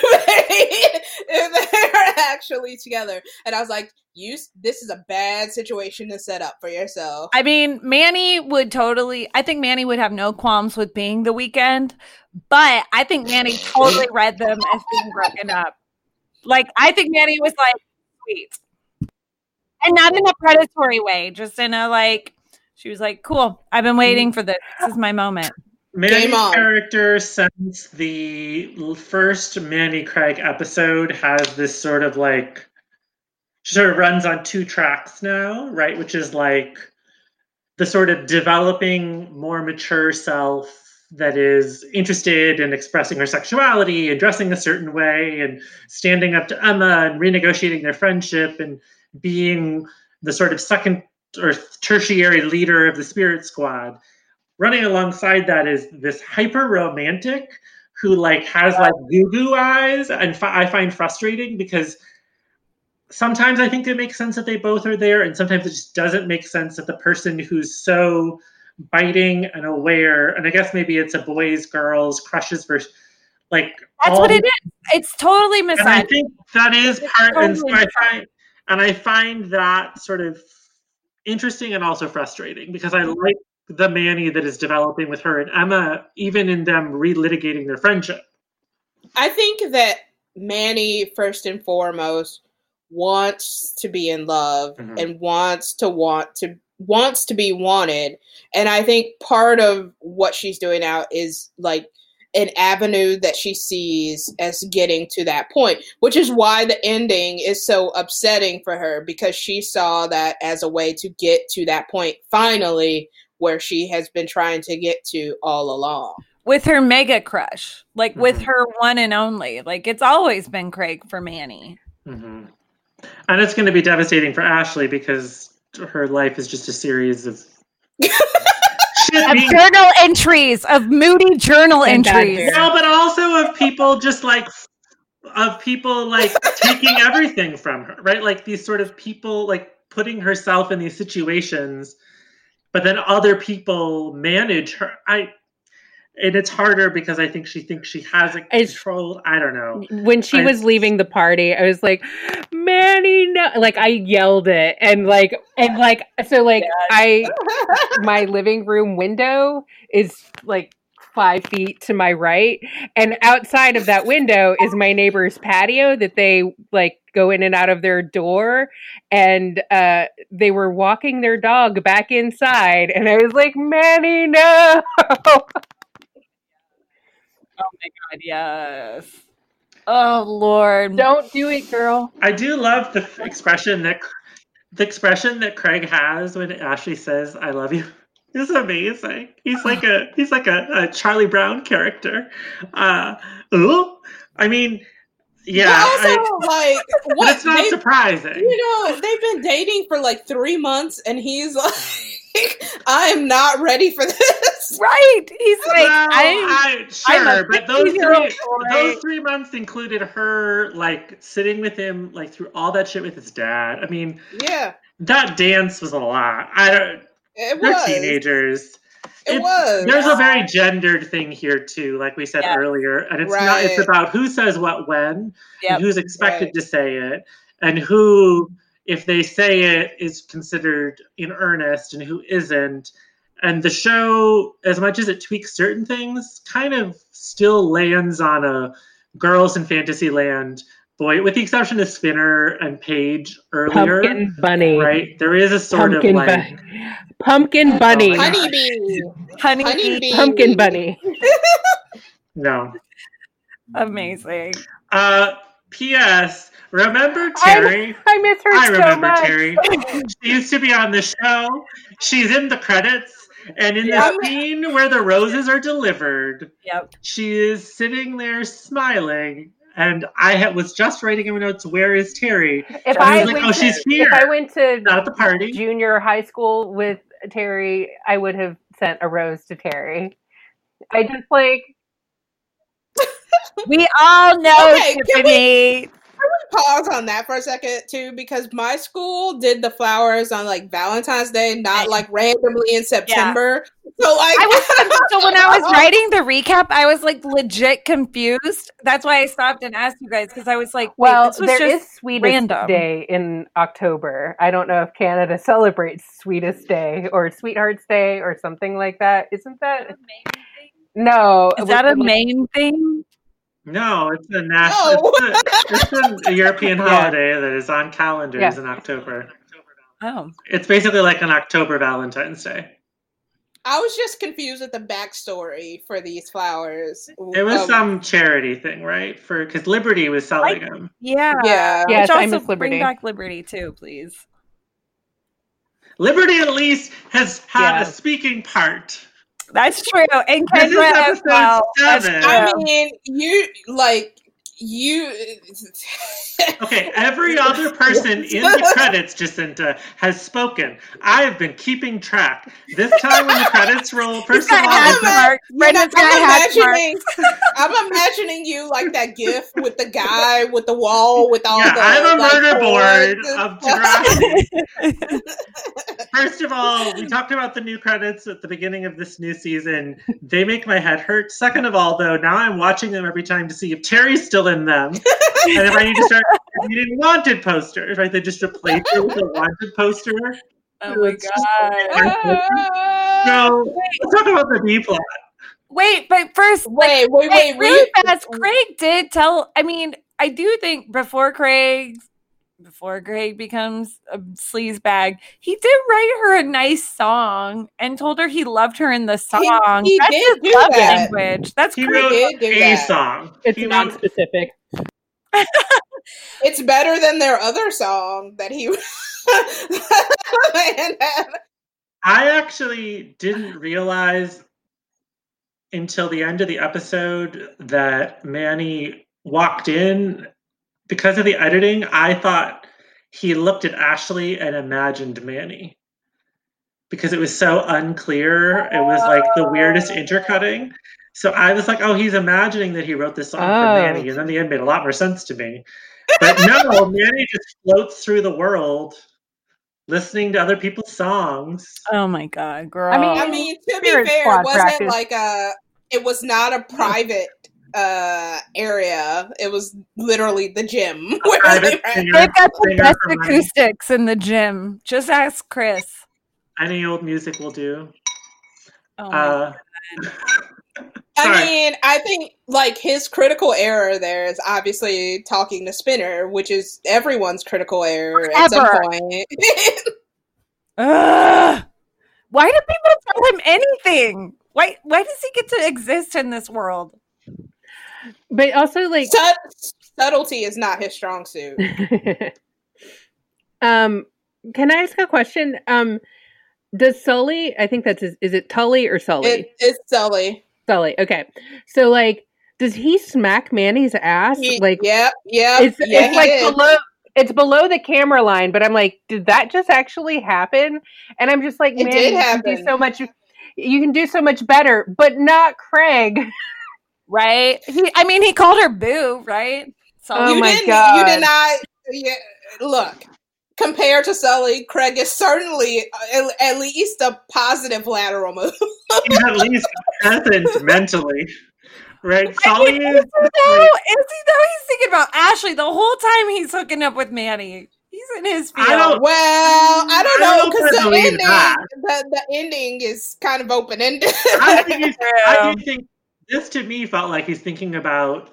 if they're actually together. And I was like, you this is a bad situation to set up for yourself.
I mean, Manny would totally. I think Manny would have no qualms with being the weekend, but I think Manny totally read them as being broken up. Like, I think Manny was like, "Sweet," and not in a predatory way, just in a like. She was like, "Cool, I've been waiting for this. This is my moment."
Manny's
Game
character since the first Manny Craig episode has this sort of like she sort of runs on two tracks now, right? Which is like the sort of developing more mature self that is interested in expressing her sexuality and dressing a certain way and standing up to Emma and renegotiating their friendship and being the sort of second or tertiary leader of the spirit squad. Running alongside that is this hyper romantic who like has like goo goo eyes and fi- i find frustrating because sometimes i think it makes sense that they both are there and sometimes it just doesn't make sense that the person who's so biting and aware and i guess maybe it's a boys girls crushes versus like
That's what it is. It's totally
and I think that is
It's
part, and so I find, and I find that sort of interesting and also frustrating because I like the Manny that is developing with her and Emma, even in them relitigating their friendship.
I think that Manny, first and foremost, wants to be in love
Mhm.
and wants to want to wants to be wanted. And I think part of what she's doing now is like an avenue that she sees as getting to that point, which is why the ending is so upsetting for her because she saw that as a way to get to that point finally where she has been trying to get to all along.
with her mega crush, like with
Mhm.
her one and only. Like it's always been Craig for Manny.
And it's going to be devastating for Ashley because her life is just a series of
Of journal entries, of moody journal
And
entries.
hair.
Well, but also of people just like of people like taking everything from her, right? Like these sort of people like putting herself in these situations, but then other people manage her. I and it's harder because I think she thinks she has it
It's-
controlled. I don't know.
when she
I-
was leaving the party, I was like, Manny, no. Like, I yelled it. And, like, and, like, so, like, I, my living room window is like five feet to my right. And outside of that window is my neighbor's patio that they, like, go in and out of their door. And uh, they were walking their dog back inside. And I was like, Manny, no.
Oh my god, yes. Oh Lord.
Don't do it, girl.
I do love the expression that the expression that Craig has when Ashley says "I love you." It's amazing. He's like a he's like a, a Charlie Brown character. Uh, ooh, I mean, yeah,
But
I-
also, like,
but
what?
it's not surprising.
you know, they've been dating for like three months, and he's like, "I am not ready for this."
Right. He's like,
well,
I'm
I, sure,
I'm a
but those three those three months included her like sitting with him like through all that shit with his dad. I mean,
Yeah,
that dance was a lot. I don't.
it
They're
was.
teenagers.
It
It's-
was.
There's a very gendered thing here too, like we said
Yeah.
earlier, and it's not. It's about who says what when,
Yep.
and who's expected
Right.
to say it, and who if they say it is considered in earnest and who isn't. And the show, as much as it tweaks certain things, kind of still lands on a girls in fantasy land boy, with the exception of Spinner and Paige earlier.
Pumpkin bunny.
Right? There is a sort
Pumpkin
of like
bunny. Pumpkin bunny.
Honeybee.
Honey,
Honeybee.
Pumpkin bunny.
no.
amazing.
Uh P.S. Remember Terry?
I miss her
I
so
remember
much.
Terry. She used to be on the show. She's in the credits. And in
Yep.
the scene where the roses are delivered,
Yep.
she is sitting there smiling. And I ha- was just writing in my notes, "Where is Terry?"
If
I
I,
was like,
went
"Oh,
to,
she's here."
if I went to
Not at the party.
junior high school with Terry, I would have sent a rose to Terry. I just like
We all know
Okay, can we-
Tiffany.
Pause on that for a second too, because my school did the flowers on like Valentine's Day, not like randomly in September. So like,
I was so when I was writing the recap, I was like legit confused. That's why I stopped and asked you guys because I was like,
well,
this was
there
just
is Sweetest
random.
Day in October. I don't know if Canada celebrates Sweetest Day or Sweethearts Day or something like that. Isn't that amazing no?
Is that a main thing?
No, it's a national.
No.
It's, a, it's a European
Yeah.
holiday that is on calendars
Yeah.
in October.
Oh,
It's basically like an October Valentine's Day.
I was just confused at the backstory for these flowers.
It was
Um,
some charity thing, right? For because Liberty was selling them.
yeah.
yeah.
Yes,
Which also
miss Liberty.
bring back Liberty too, please.
Liberty at least has had
Yeah.
a speaking part.
That's true. And
This is
Kendra as
episode
well.
Seven.
I mean, you like you.
Okay, every other person in the credits, Jacinta, has spoken. I have been keeping track. This time when the credits roll, first of all,
hash
it's a-
marks.
You know,
Brendan's
I'm
hash
imagining, I'm imagining you like that gif with the guy with the wall with all
yeah,
the.
I have a
like,
murder board of
stuff.
First of all, we talked about the new credits at the beginning of this new season. They make my head hurt. Second of all, though, now I'm watching them every time to see if Terry's still in them. and if I need to start reading wanted posters, right? They just replace it with a wanted poster.
Oh my
It's just-
god.
So let's talk about the B plot.
Wait, but first, like,
Wait, wait, wait,
really
wait.
fast. Craig did tell. I mean, I do think before Craig, before Greg becomes a sleaze bag, he did write her a nice song and told her he loved her in the song.
he
That's
did
his
do
love
that.
language. That's
He
Craig.
wrote
did do
a
that.
song.
It's
He
not
wrote-
specific.
It's better than their other song that he.
I actually didn't realize until the end of the episode that Manny walked in because of the editing. I thought he looked at Ashley and imagined Manny because it was so unclear. It was like the weirdest intercutting. So I was like, oh, he's imagining that he wrote this song for
Oh.
Manny. And then the end made a lot more sense to me. But no, Manny just floats through the world listening to other people's songs.
Oh my god, girl!
I mean,
I mean, to be fair, it wasn't
practice.
like a. It was not a private uh area. It was literally the gym. where they
singer,
They've got the best acoustics in the gym. Just ask Chris.
Any old music will do.
Oh
Uh,
I mean, I think like his critical error there is obviously talking to Spinner, which is everyone's critical error at some point.
Ugh. Why do people tell him anything? Why why does he get to exist in this world?
But also, like,
Sub- subtlety is not his strong suit.
um, can I ask a question? Um, does Sully? I think that's his, is it Tully or Sully?
It, it's Sully.
Sully. Okay, so like, does he smack Manny's ass?
He,
like,
yep, yep.
it's
yeah,
it's like below. It's below the camera line, but I'm like, did that just actually happen? And I'm just like,
It
man,
did
you can do so much. You can do so much better, but not Craig.
Right? He I mean he called her boo, right? So
Oh
you
my
didn't,
God.
You did not. Yeah, look, compared to Sully, Craig is certainly at, at least a positive lateral move.
he's at least present mentally. Right?
I
Sully is
is he though? Is he though? He's thinking about Ashley the whole time he's hooking up with Manny. He's He's in his
I don't-
Well, I don't
I
know
don't
because the ending, the, the ending is kind of open ended.
I, think he's- I do think this to me felt like he's thinking about.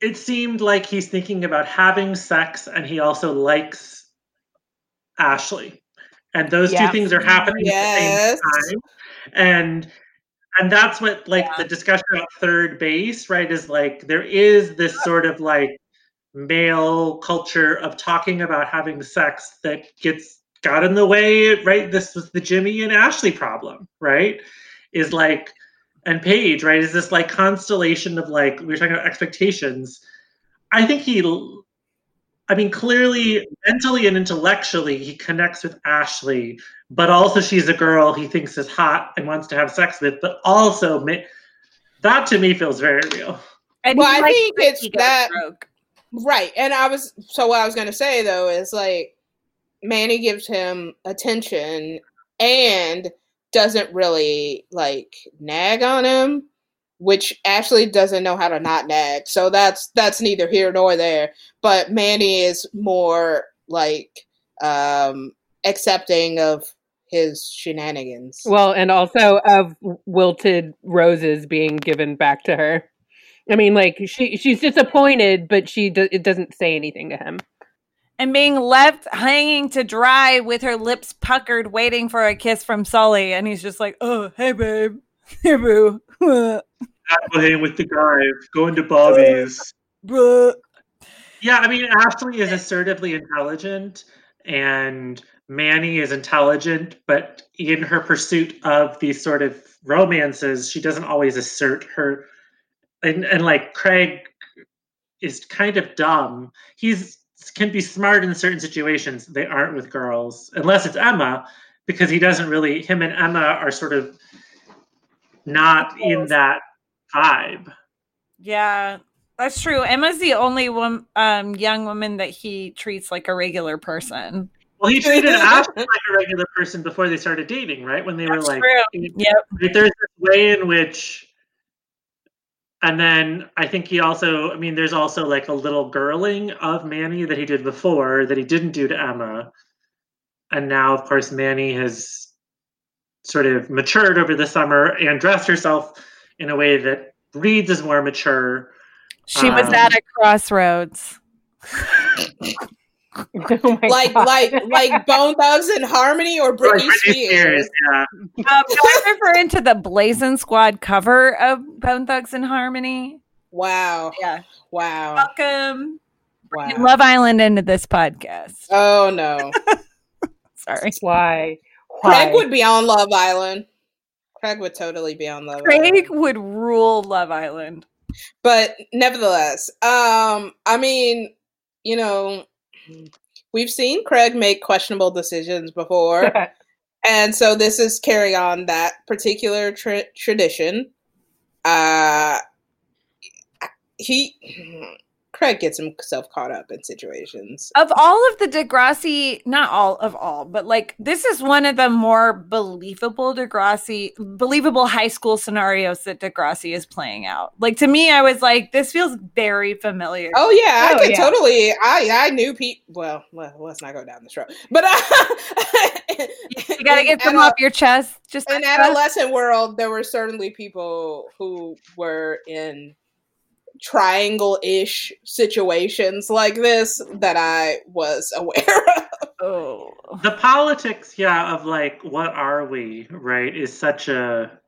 It seemed like he's thinking about having sex, and he also likes Ashley, and those
Yeah.
two things are happening
Yes.
at the same time. And and that's what like the discussion about third base, right? Is like there is this uh-huh. sort of like male culture of talking about having sex that gets got in the way, right? This was the Jimmy and Ashley problem, right? Is like, and Paige, right? Is this like constellation of like, we were talking about expectations. I think he, I mean, clearly, mentally and intellectually, he connects with Ashley, but also she's a girl he thinks is hot and wants to have sex with, but also, that to me feels very real.
And
Well, I
likes
think it's that-
broke.
Right. And I was so what I was gonna say though is like Manny gives him attention and doesn't really like nag on him, which Ashley doesn't know how to not nag. So that's that's neither here nor there. But Manny is more like um accepting of his shenanigans.
Well, and also of wilted roses being given back to her. I mean, like she she's disappointed, but she do, it doesn't say anything to him.
And being left hanging to dry with her lips puckered, waiting for a kiss from Sully. And he's just like, "Oh, hey, babe, hey, boo,
Hanging with the guys, going to Bobby's. Yeah, I mean, Ashley is assertively intelligent, and Manny is intelligent, but in her pursuit of these sort of romances, she doesn't always assert her. And, and like Craig is kind of dumb. He's can be smart in certain situations. They aren't with girls, unless it's Emma, because he doesn't really. Him and Emma are sort of not in that vibe.
Yeah, that's true. Emma's the only one, um, young woman that he treats like a regular person.
Well, he treated Ashley like a regular person before they started dating, right? When they were like,
true. Yep.
There's this way in which, and then I think he also, I mean, there's also like a little girling of Manny that he did before that he didn't do to Emma, and now, of course, Manny has sort of matured over the summer and dressed herself in a way that reads as more mature.
She was
Um,
at a crossroads.
Oh
like
God.
like like Bone Thugs-n-Harmony or Britney,
Britney
Spears.
yeah.
Um, no, I'm referring to the Blazing Squad cover of Bone Thugs-n-Harmony.
Wow.
Yeah.
Wow.
Welcome,
Wow.
Love Island, into this podcast.
Oh no.
Sorry.
why? Why?
Craig would be on Love Island. Craig would totally be on Love
Craig
Island.
Craig would rule Love Island.
But nevertheless, um, I mean, you know, we've seen Craig make questionable decisions before. and so this is carrying on that particular tra- tradition. Uh, he Craig gets himself caught up in situations.
Of all of the Degrassi, not all of all, but like this is one of the more believable Degrassi, believable high school scenarios that Degrassi is playing out. Like to me, I was like, this feels very familiar.
Oh yeah, I
Oh,
could
yeah.
totally. I I knew Pete. Well, well, let's not go down this road. But uh,
you gotta get them off your chest. Just
in adolescent world, there were certainly people who were in triangle-ish situations like this that I was aware of.
oh,
the politics yeah of like what are we right is such a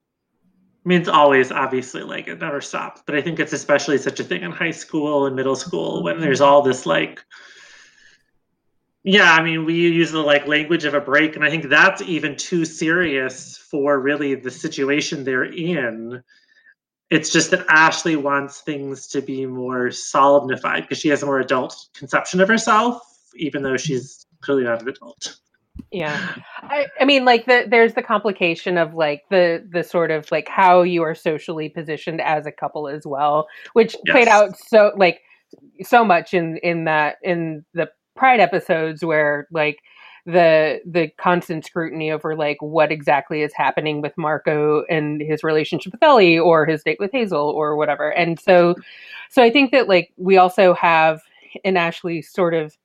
I mean, it's always obviously like it never stops, but I think it's especially such a thing in high school and middle school when there's all this like, yeah, I mean, we use the like language of a break, and I think that's even too serious for really the situation they're in. It's just that Ashley wants things to be more solemnified because she has a more adult conception of herself, even though she's clearly not an adult.
Yeah. I, I mean, like the there's the complication of like the the sort of like how you are socially positioned as a couple as well, which played out so like so much in in that in the Pride episodes where like the the constant scrutiny over like what exactly is happening with Marco and his relationship with Ellie or his date with Hazel or whatever. And so so I think that like we also have and Ashley sort of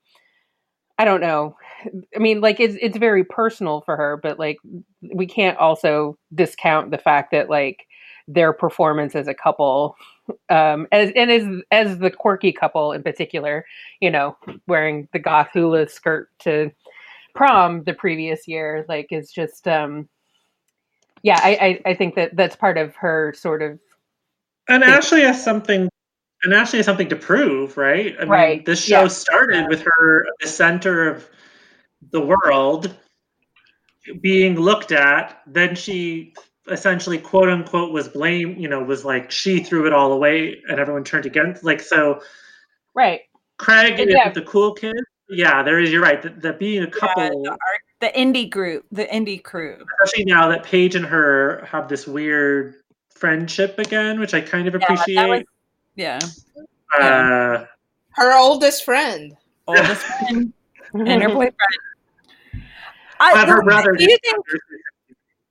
I don't know. I mean, like it's it's very personal for her, but like we can't also discount the fact that like their performance as a couple, um, as and as as the quirky couple in particular, you know, wearing the goth hula skirt to prom the previous year, like is just um, yeah, I, I I think that that's part of her sort of
And
Thank-
Ashley has something. And Ashley has something to prove, right? I mean, this show
yeah.
started with her the center of the world being looked at. Then she essentially, quote unquote, was blamed. You know, was like she threw it all away, and everyone turned against. Like so,
right.
Craig is
Yeah.
the cool kid. Yeah, there is. You're right. That, that being a couple,
the, art, the indie group, the indie crew.
especially now that Paige and her have this weird friendship again, which I kind of
that was-
appreciate.
Yeah.
uh,
Her oldest friend.
Oldest friend and her boyfriend. I,
but her brother
do you think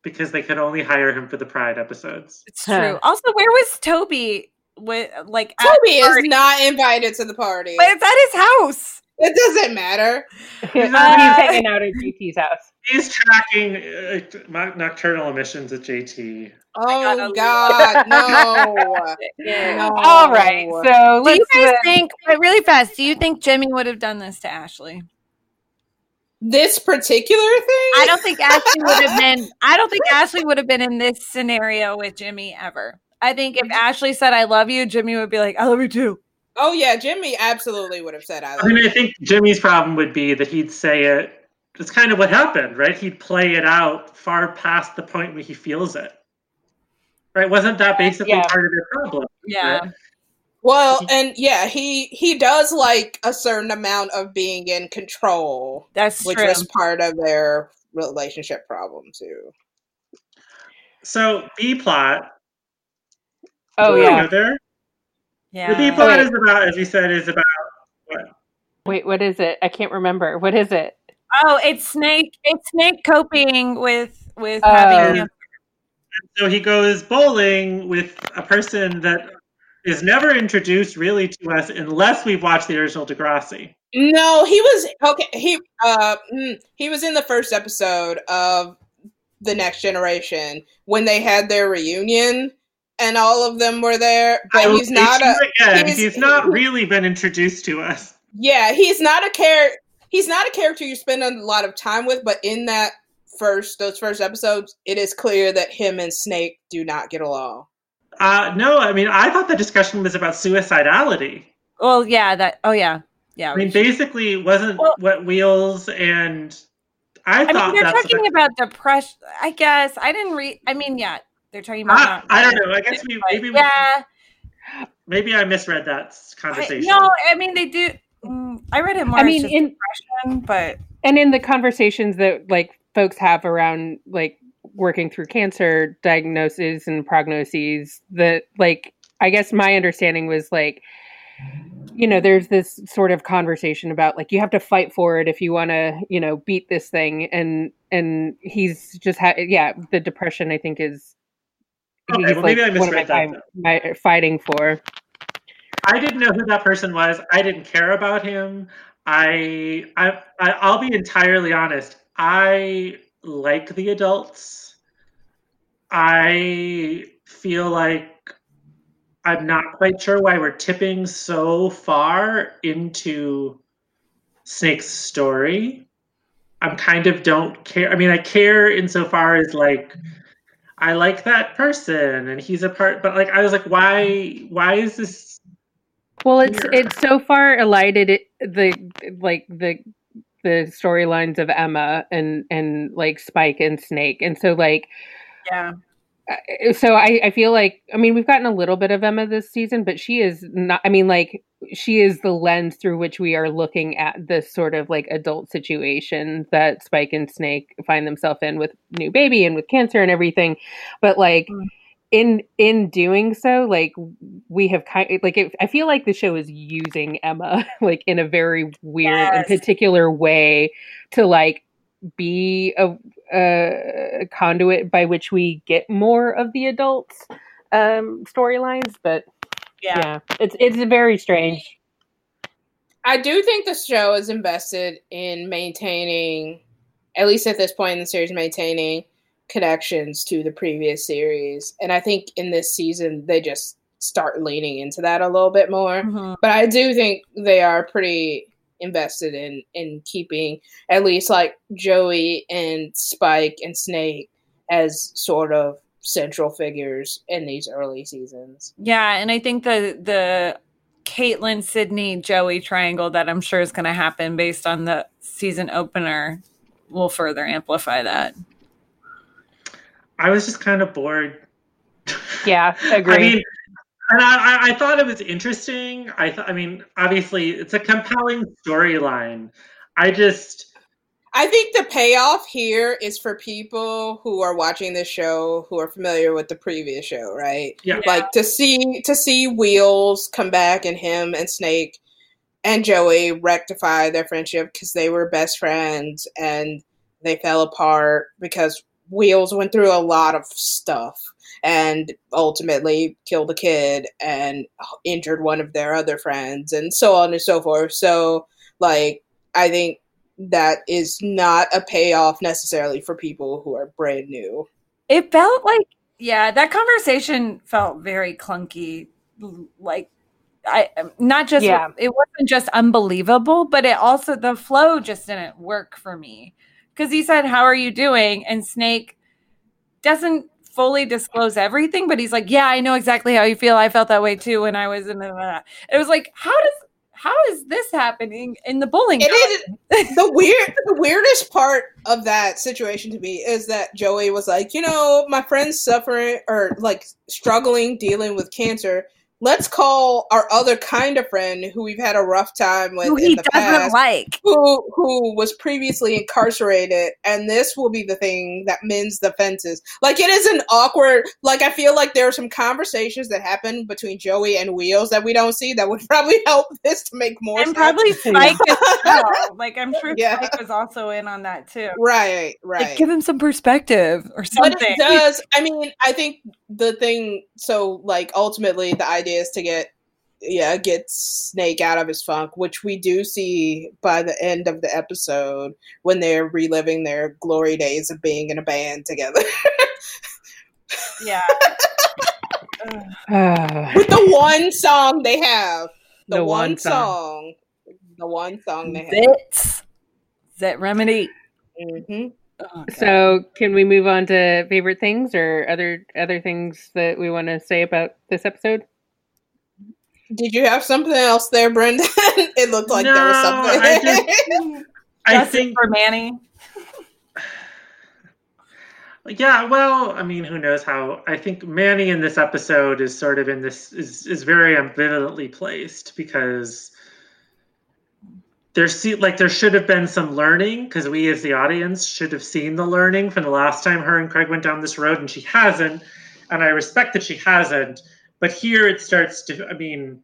because they could only hire him for the Pride episodes.
it's
Huh.
true? Also, where was Toby? With like,
Toby is not invited to the party.
But it's at his house.
It doesn't matter.
He's
not-
hanging out at JT's house.
He's tracking uh, nocturnal emissions at JT.
Oh God, no. No.
All right, so
Do you
let's.
guys
uh,
think, really fast, do you think Jimmy would have done this to Ashley?
This particular thing?
I don't think Ashley would have been. I don't think Ashley would have been in this scenario with Jimmy ever. I think if Ashley said "I love you," Jimmy would be like, "I love you too."
Oh yeah, Jimmy absolutely would have said I
I mean. I think Jimmy's problem would be that he'd say it. It's kind of what happened, right? He'd play it out far past the point where he feels it. Right? Wasn't that basically
Yeah.
part of their problem?
Yeah,
right?
Well, and yeah, he he does like a certain amount of being in control,
that's
which
true.
was part of their relationship problem too.
So B plot.
oh yeah.
go there.
Yeah,
The B plot is about, as you said, is about what?
Wait, what is it? I can't remember. What is it?
oh, it's Snake. It's Snake coping with with
Oh.
having cancer.
So he goes bowling with a person that is never introduced really to us unless we've watched the original Degrassi.
No, he was okay. He uh mm, he was in the first episode of the Next Generation when they had their reunion, and all of them were there. But
I
he's not a
to you again,
he's-
he's, not really been introduced to us.
yeah. He's not a character. He's not a character you spend a lot of time with. But in that first those first episodes, it is clear that him and Snake do not get along.
Uh, no, I mean, I thought the discussion was about suicidality.
Well, yeah, that. Oh, yeah, yeah.
I mean, basically, it wasn't
Well-
what Wheels and I,
I mean,
thought
they're
that's
talking about depression. I guess I didn't read. I mean, yeah, they're talking about.
I, I don't know. I guess we, maybe we,
Yeah,
maybe I misread that
I,
conversation.
no, I mean they do. mm, I read it more.
I
as
mean, in
depression, but
and in the conversations that like folks have around like working through cancer diagnoses and prognoses, that like I guess my understanding was like you know there's this sort of conversation about like you have to fight for it if you want to you know beat this thing and and he's just ha- yeah the depression i think is
Okay,
he's
well,
like
maybe I
one of my,
misread that
my fighting for
I didn't know who that person was. I didn't care about him. I, I, I I'll be entirely honest. I like the adults. I feel like I'm not quite sure why we're tipping so far into Snake's story. I'm kind of don't care. I mean, I care insofar as like I like that person and he's a part, but like I was like, why? Why is this?
Well, it's
Weird.
it's so far elided it, the like the the storylines of Emma and and like Spike and Snake, and so like
yeah,
so I I feel like I mean we've gotten a little bit of Emma this season, but she is not. I mean like she is the lens through which we are looking at this sort of like adult situation that Spike and Snake find themselves in with new baby and with cancer and everything, but like.
Mm.
In in doing so, like we have kind like it, I feel like the show is using Emma like in a very weird and particular way to like be a, a conduit by which we get more of the adults um storylines but
yeah.
yeah. it's it's very strange
I do think the show is invested in maintaining, at least at this point in the series, maintaining connections to the previous series. And I think in this season, they just start leaning into that a little bit more.
Mhm.
But I do think they are pretty invested in in keeping at least like Joey and Spike and Snake as sort of central figures in these early seasons.
Yeah, and I think the the Caitlin, Sydney, Joey triangle that I'm sure is going to happen based on the season opener will further amplify that.
I was just kind of bored.
Yeah, agree.
I mean, and I, I- I thought it was interesting. I th- I mean, obviously, it's a compelling storyline. I just,
I think the payoff here is for people who are watching this show who are familiar with the previous show, right?
yeah,
Like to see to see Wheels come back and him and Snake and Joey rectify their friendship because they were best friends and they fell apart because Wheels went through a lot of stuff and ultimately killed a kid and injured one of their other friends and so on and so forth. So like I think that is not a payoff necessarily for people who are brand new.
It felt like yeah, that conversation felt very clunky like I not just
Yeah.
it wasn't just unbelievable, but it also the flow just didn't work for me. Cuz he said, "How are you doing?" and Snake doesn't fully disclose everything, but he's like, "Yeah, I know exactly how you feel. I felt that way too when I was in the." Uh, it was like, "How does how is this happening in the bowling?"
It is the weird the weirdest part of that situation to me is that Joey was like, you know, my friend's suffering or like struggling dealing with cancer. Let's call our other kind of friend who we've had a rough time with
Who
in
he
the
doesn't
past,
like.
who who was previously incarcerated, and this will be the thing that mends the fences. Like it is an awkward. Like I feel like there are some conversations that happen between Joey and Wheels that we don't see that would probably help this to make more
And
sense.
probably Spike as well. Like I'm sure
Yeah.
Spike was also in on that too.
right, right.
Like give him some perspective or
But
something.
it does. I mean, I think the thing. So, like, ultimately, the idea is to get, yeah, get Snake out of his funk, which we do see by the end of the episode when they're reliving their glory days of being in a band together.
Yeah.
Ah.
With the one song they have, the,
The
one,
one
song.
song.
the one song they have.
That's, that remedy.
hmm
Oh,
so, can we move on to favorite things or other other things that we want to say about this episode?
Did you have something else there, Brendan? it looked like there was something.
I just- I think
for Manny.
Yeah, well, I mean, who knows how? I think Manny in this episode is sort of in this is is very ambivalently placed because there's like there should have been some learning because we as the audience should have seen the learning from the last time her and Craig went down this road and she hasn't, and I respect that she hasn't. But here it starts to. I mean,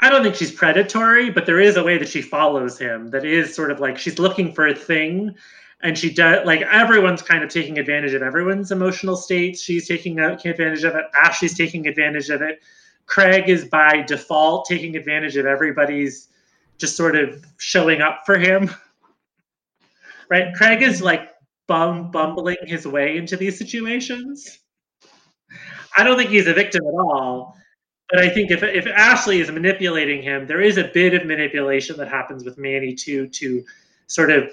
I don't think she's predatory, but there is a way that she follows him that is sort of like she's looking for a thing and she does like everyone's kind of taking advantage of everyone's emotional states. She's taking advantage of it. Ah, Ashley's taking advantage of it. Craig is by default taking advantage of everybody's just sort of showing up for him. Right? Craig is like bum bumbling his way into these situations i don't think he's a victim at all but i think if, if ashley is manipulating him there is a bit of manipulation that happens with manny too to sort of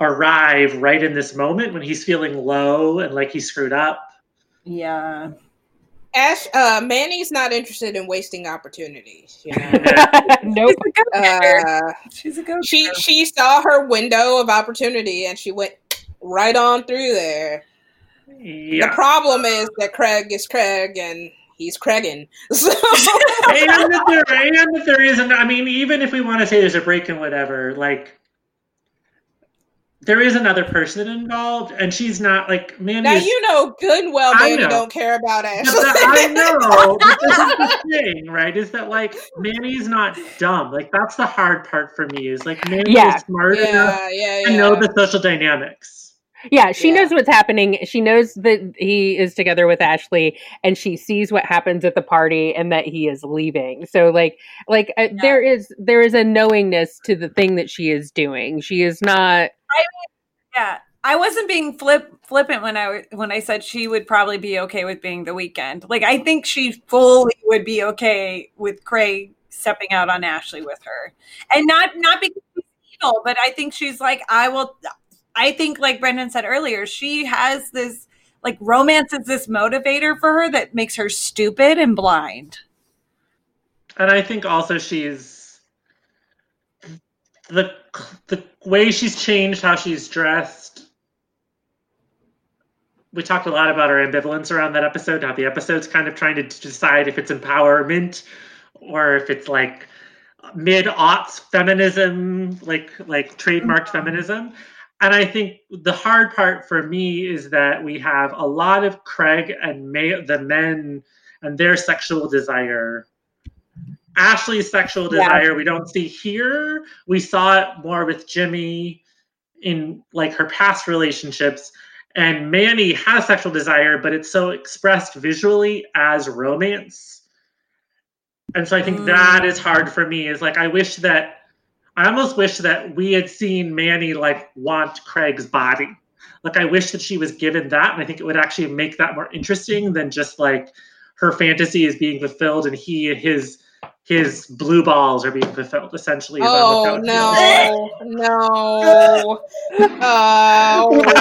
arrive right in this moment when he's feeling low and like he screwed up.
Yeah.
Ash, uh, Manny's not interested in wasting opportunities. You know,
nope.
She's a go-getter.
uh,
She's a go
she she saw her window of opportunity and she went right on through there. The problem is that Craig is Craig and he's Craigin. So
and that there and that there isn't I mean, even if we want to say there's a break in whatever, like there is another person involved and she's not like Manny
now
is,
you know good and well
I
Manny don't care about
But
Ashley.
the- I know, but this is the thing, right? Is that like Manny's not dumb? Like that's the hard part for me. Is like Manny
Yeah.
is smart enough
yeah, yeah,
to know the social dynamics.
Yeah, she
Yeah.
knows what's happening. She knows that he is together with Ashley, and she sees what happens at the party, and that he is leaving. So, like, like uh, there is there is a knowingness to the thing that she is doing. She is not.
Yeah, I wasn't being flip flippant when I when I said she would probably be okay with being the weekend. Like I think she fully would be okay with Craig stepping out on Ashley with her, and not not because she's evil, but I think she's like I will. I think like Brendan said earlier, she has this like romance is this motivator for her that makes her stupid and blind.
And I think also she's the the way she's changed how she's dressed. We talked a lot about her ambivalence around that episode. How the episode's kind of trying to decide if it's empowerment or if it's like mid aughts feminism, like like trademarked mm-hmm. feminism. And I think the hard part for me is that we have a lot of Craig and May, the men and their sexual desire Ashley's sexual
Yeah.
desire we don't see here. We saw it more with Jimmy in like her past relationships. And Manny has sexual desire, but it's so expressed visually as romance. And so I think mm. that is hard for me. Is like I wish that I almost wish that we had seen Manny like want Craig's body. Like I wish that she was given that, and I think it would actually make that more interesting than just like her fantasy is being fulfilled and he his his blue balls are being fulfilled essentially.
Oh
how it feels.
no, no. Oh,
it, would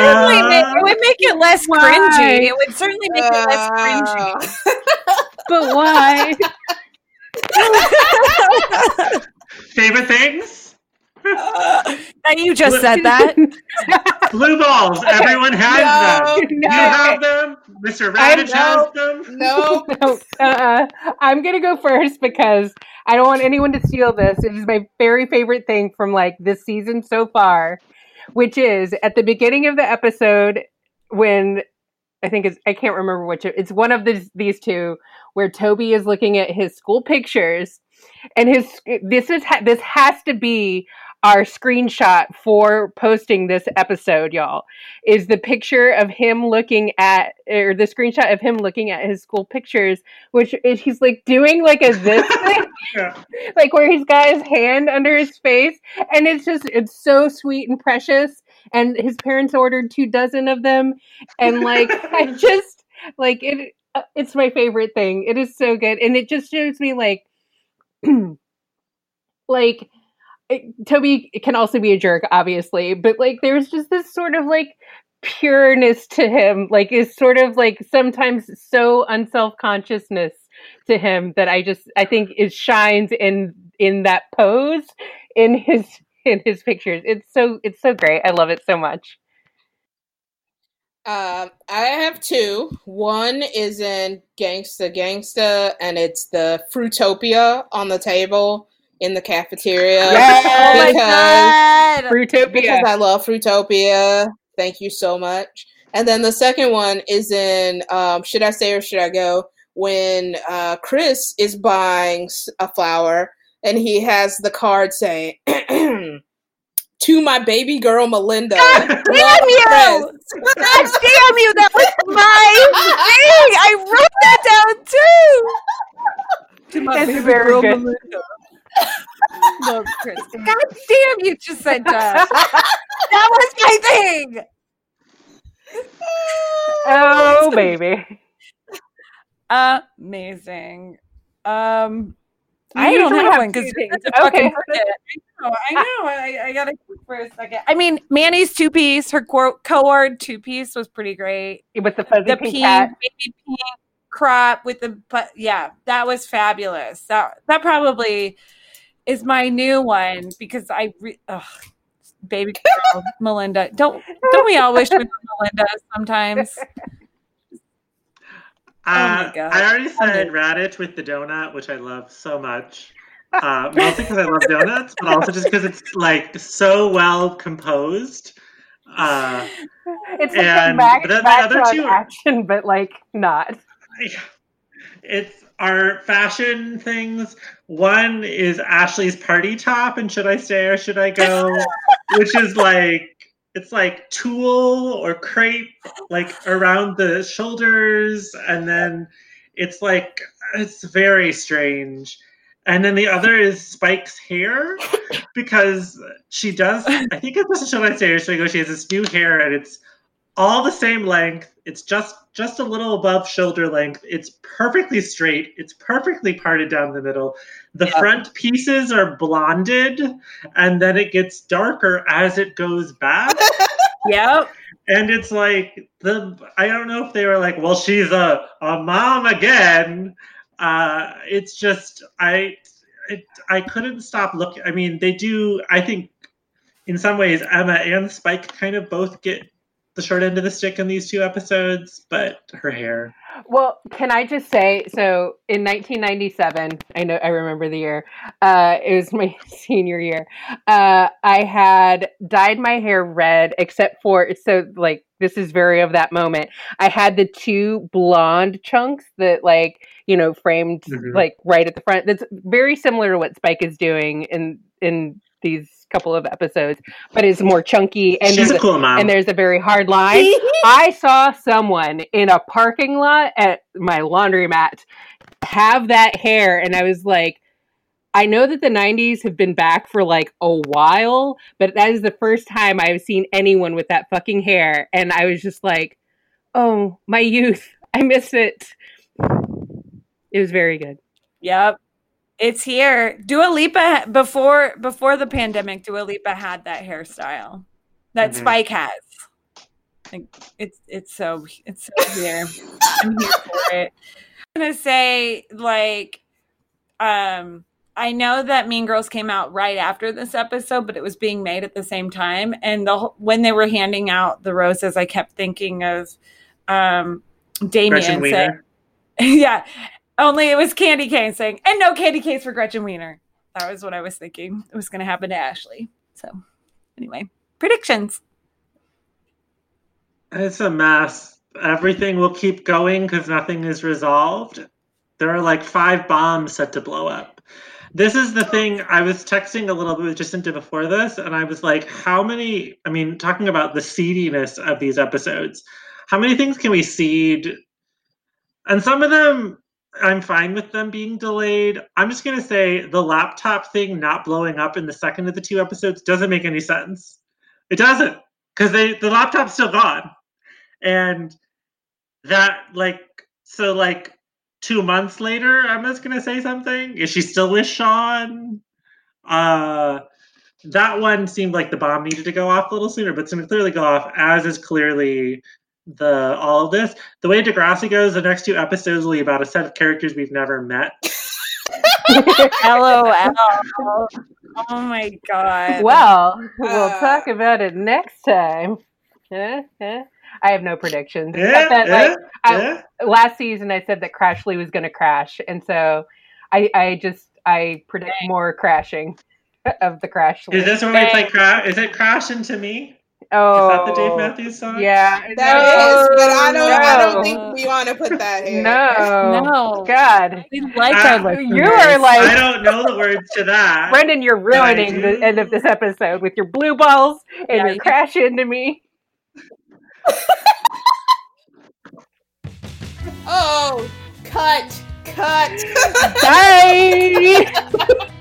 certainly make, it would make it less
Why?
cringy. It would certainly make it less cringy.
Uh,
But why?
Favorite things?
That you just said that.
Blue balls. Everyone has
No,
them. You
no.
have them. Mr. Raditch has them.
no.
No, uh, I'm gonna go first because I don't want anyone to steal this. It is my very favorite thing from like this season so far, which is at the beginning of the episode when I think it's I can't remember which it's one of these these two where Toby is looking at his school pictures and his this is this has to be our screenshot for posting this episode y'all is the picture of him looking at or the screenshot of him looking at his school pictures which is he's like doing like a this thing
Yeah.
like where he's got his hand under his face and it's just it's so sweet and precious and his parents ordered two dozen of them and like i just like it uh, it's my favorite thing it is so good and it just shows me like like it, toby can also be a jerk obviously but like there's just this sort of like pureness to him like is sort of like sometimes so unself-consciousness to him that i just i think it shines in in that pose in his in his pictures. It's so it's so great. I love it so much
Um, I have two. One is in Gangsta Gangsta, and it's the Fruitopia on the table in the cafeteria.
Yes!
Oh
Because-
god!
fruitopia
because I love Fruitopia. Thank you so much. And then the second one is in um, Should I Stay or Should I Go? When uh, Chris is buying a flower and he has the card saying, To my baby girl Melinda.
God Damn
love
you!
Chris."
God damn you! That was my thing. I wrote that down too.
To my That's very good.
Love Chris. God damn you just said that. that was my thing.
oh baby
Amazing. Um,
You
I don't have
have
one because okay. I know. I know. I, I gotta think for a second. I mean, Manny's two piece, her co- coord two piece was pretty great.
with the fuzzy
The
pink
pink,
hat
baby pink crop with the but yeah, that was fabulous. That that probably is my new one because I re- ugh, baby girl Melinda. Don't don't we all wish we were Melinda sometimes? Oh
Uh,
God.
I already said Raditch with the donut, which I love so much. Uh, mostly because I love donuts, but also just because it's like so well composed. Uh,
it's like
and-
a back,
but then the other two-
action but like not
it's our fashion things. One is Ashley's party top, and should I stay or should I go? Which is like it's like tulle or crepe like around the shoulders and then it's like it's very strange. And then the other is spike's hair because she does i think it's a show i say goes she has this new hair and it's all the same length. It's just just a little above shoulder length. It's perfectly straight. It's perfectly parted down the middle. The
Yeah.
front pieces are blonded and then it gets darker as it goes back.
Yep.
and it's like the i don't know if they were like well she's a, a mom again. Uh it's just i it, i couldn't stop looking i mean they do i think in some ways emma and spike kind of both get the short end of the stick in these two episodes but her hair
Well, can I just say, so in 1997, I know I remember the year. Uh, it was my senior year. Uh, I had dyed my hair red, except for so like this is very of that moment. I had the two blonde chunks that like you know framed
Mhm.
like right at the front. That's very similar to what Spike is doing in in these couple of episodes, but it's more chunky and
she's
there's
a
a,
cool mom
and there's a very hard line. I saw someone in a parking lot at my laundromat have that hair, and I was like, I know that the 90s have been back for like a while, but that is the first time I've seen anyone with that fucking hair. And I was just like, oh, my youth. I miss it. It was very good.
Yep. It's here. Dua Lipa before before the pandemic, Dua Lipa had that hairstyle that
Mhm.
Spike has. Like it's it's so it's so here. I'm here for it. I'm gonna say like um I know that Mean Girls came out right after this episode, but it was being made at the same time. And the when they were handing out the roses, I kept thinking of um Damien saying, yeah. Only it was Candy Cane saying, and no candy canes for Gretchen Wiener. That was what I was thinking. It was going to happen to Ashley. So, anyway, predictions.
It's a mess. Everything will keep going because nothing is resolved. There are like five bombs set to blow up. This is the thing I was texting a little bit with Jacinta before this, and I was like, how many? I mean, talking about the seediness of these episodes, how many things can we seed? And some of them, I'm fine with them being delayed. I'm just going to say the laptop thing not blowing up in the second of the two episodes doesn't make any sense. It doesn't because they the laptop's still gone and that like so like two months later emma's gonna say something is she still with sean uh that one seemed like the bomb needed to go off a little sooner but it's gonna clearly go off as is clearly the all of this the way degrassi goes the next two episodes will be about a set of characters we've never met
LOL. Oh my God.
Well, we'll
Uh,
talk about it next time. I have no predictions.
yeah,
that,
yeah,
like, I- last season I said that Crashly was going to crash, and so I, I just I predict more crashing of the Crashly.
is this when we play crash is it crash into me
oh,
is that the dave matthews song
Yeah,
That
no,
is, but I don't. I don't think we want to put that here.
No,
No.
God,
We like
Uh,
our listeners.
you are like i
don't know the words to that
Brendan. You're ruining the end of this episode with your blue balls and
Yeah,
your
you-
crash into me.
Oh, cut, cut.
Bye.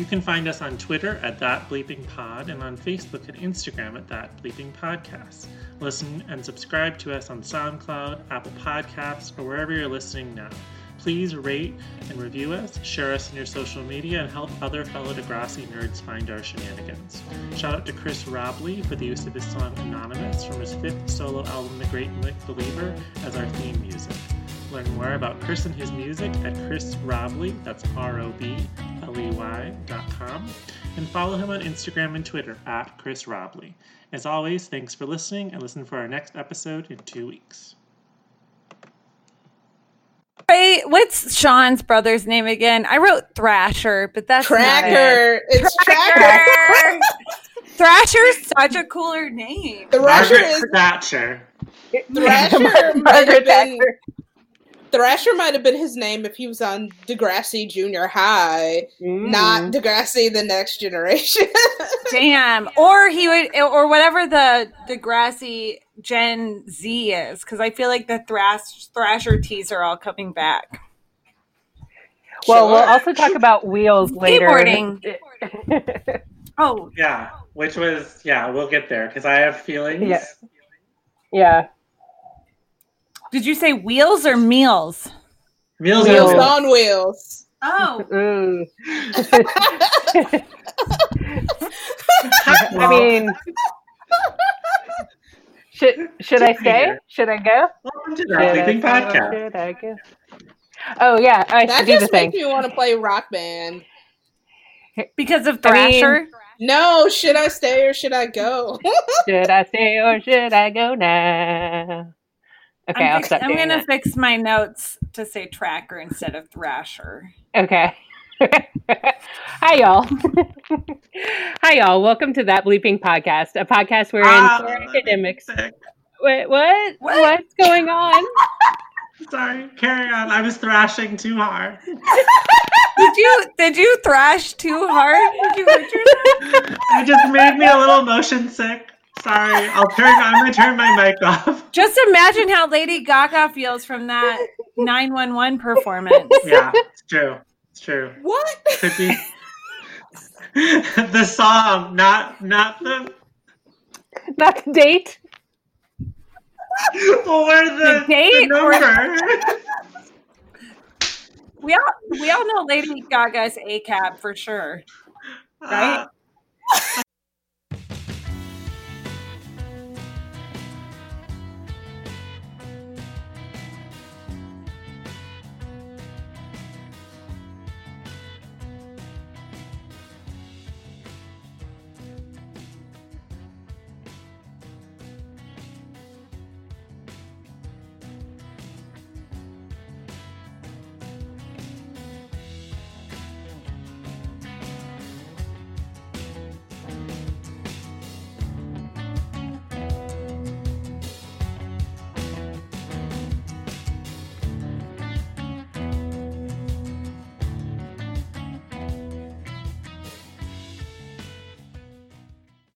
You can find us on Twitter at That Bleeping Pod and on Facebook and Instagram at That Bleeping Podcast. Listen and subscribe to us on SoundCloud, Apple Podcasts, or wherever you're listening now. Please rate and review us, share us in your social media, and help other fellow Degrassi nerds find our shenanigans. Shout out to Chris Robley for the use of his song Anonymous from his fifth solo album, The Great Believer, as our theme music. Learn more about Chris and his music at Chris Robley, that's R O B L E Y dot com, and follow him on Instagram and Twitter at Chris Robley. As always, thanks for listening and listen for our next episode in two weeks.
Wait, what's Sean's brother's name again? I wrote Thrasher, but that's not it.
Tracker. It's Tracker.
Tracker. Thrasher's such a cooler name.
The Rusher
Margaret
is
Thatcher.
Thrasher might have
Margaret
been
Thatcher.
Thrasher might have been his name if he was on Degrassi Junior High,
Mm.
not Degrassi the Next Generation.
Damn. Or he would, or whatever the the grassy Gen Z is, because I feel like the thrash Thrasher tees are all coming back.
Well, we'll also talk about wheels later.
Skateboarding. Oh,
Yeah, which was yeah. We'll get there because I have feelings.
Yeah. yeah.
Did you say wheels or meals?
Meals
Wheels
on wheels.
wheels.
Oh,
Mm. I mean, should should I stay?
here.
Should I go?
welcome to the
Should
Rock
I
Leaping
stay or
Podcast.
Should I go? Oh yeah, I
That
should do the
just
thing.
makes me want to play Rock Band.
because of
I mean-
Thrasher.
No, should I stay or should I go?
Should I stay or should I go now? Okay,
I'm,
I'll
fix-
stop
I'm gonna
that.
fix my notes to say Tracker instead of Thrasher.
Okay. Hi y'all. Hi y'all. Welcome to that bleeping podcast, a podcast wherein
Ah,
four academics. Wait, what?
What?
What's going on?
Sorry, carry on. I was thrashing too hard.
Did you did you thrash too hard? Did you hurt yourself?
It just made me a little motion sick. Sorry, I'll turn. I'm gonna turn my mic off.
Just imagine how Lady Gaga feels from that 911 performance.
Yeah, it's true. It's true.
what?
Could be the song, not not the
Not the date.
or the,
The date or-
number.
We all we all know Lady Gaga's ACAB for sure. Right?
Uh,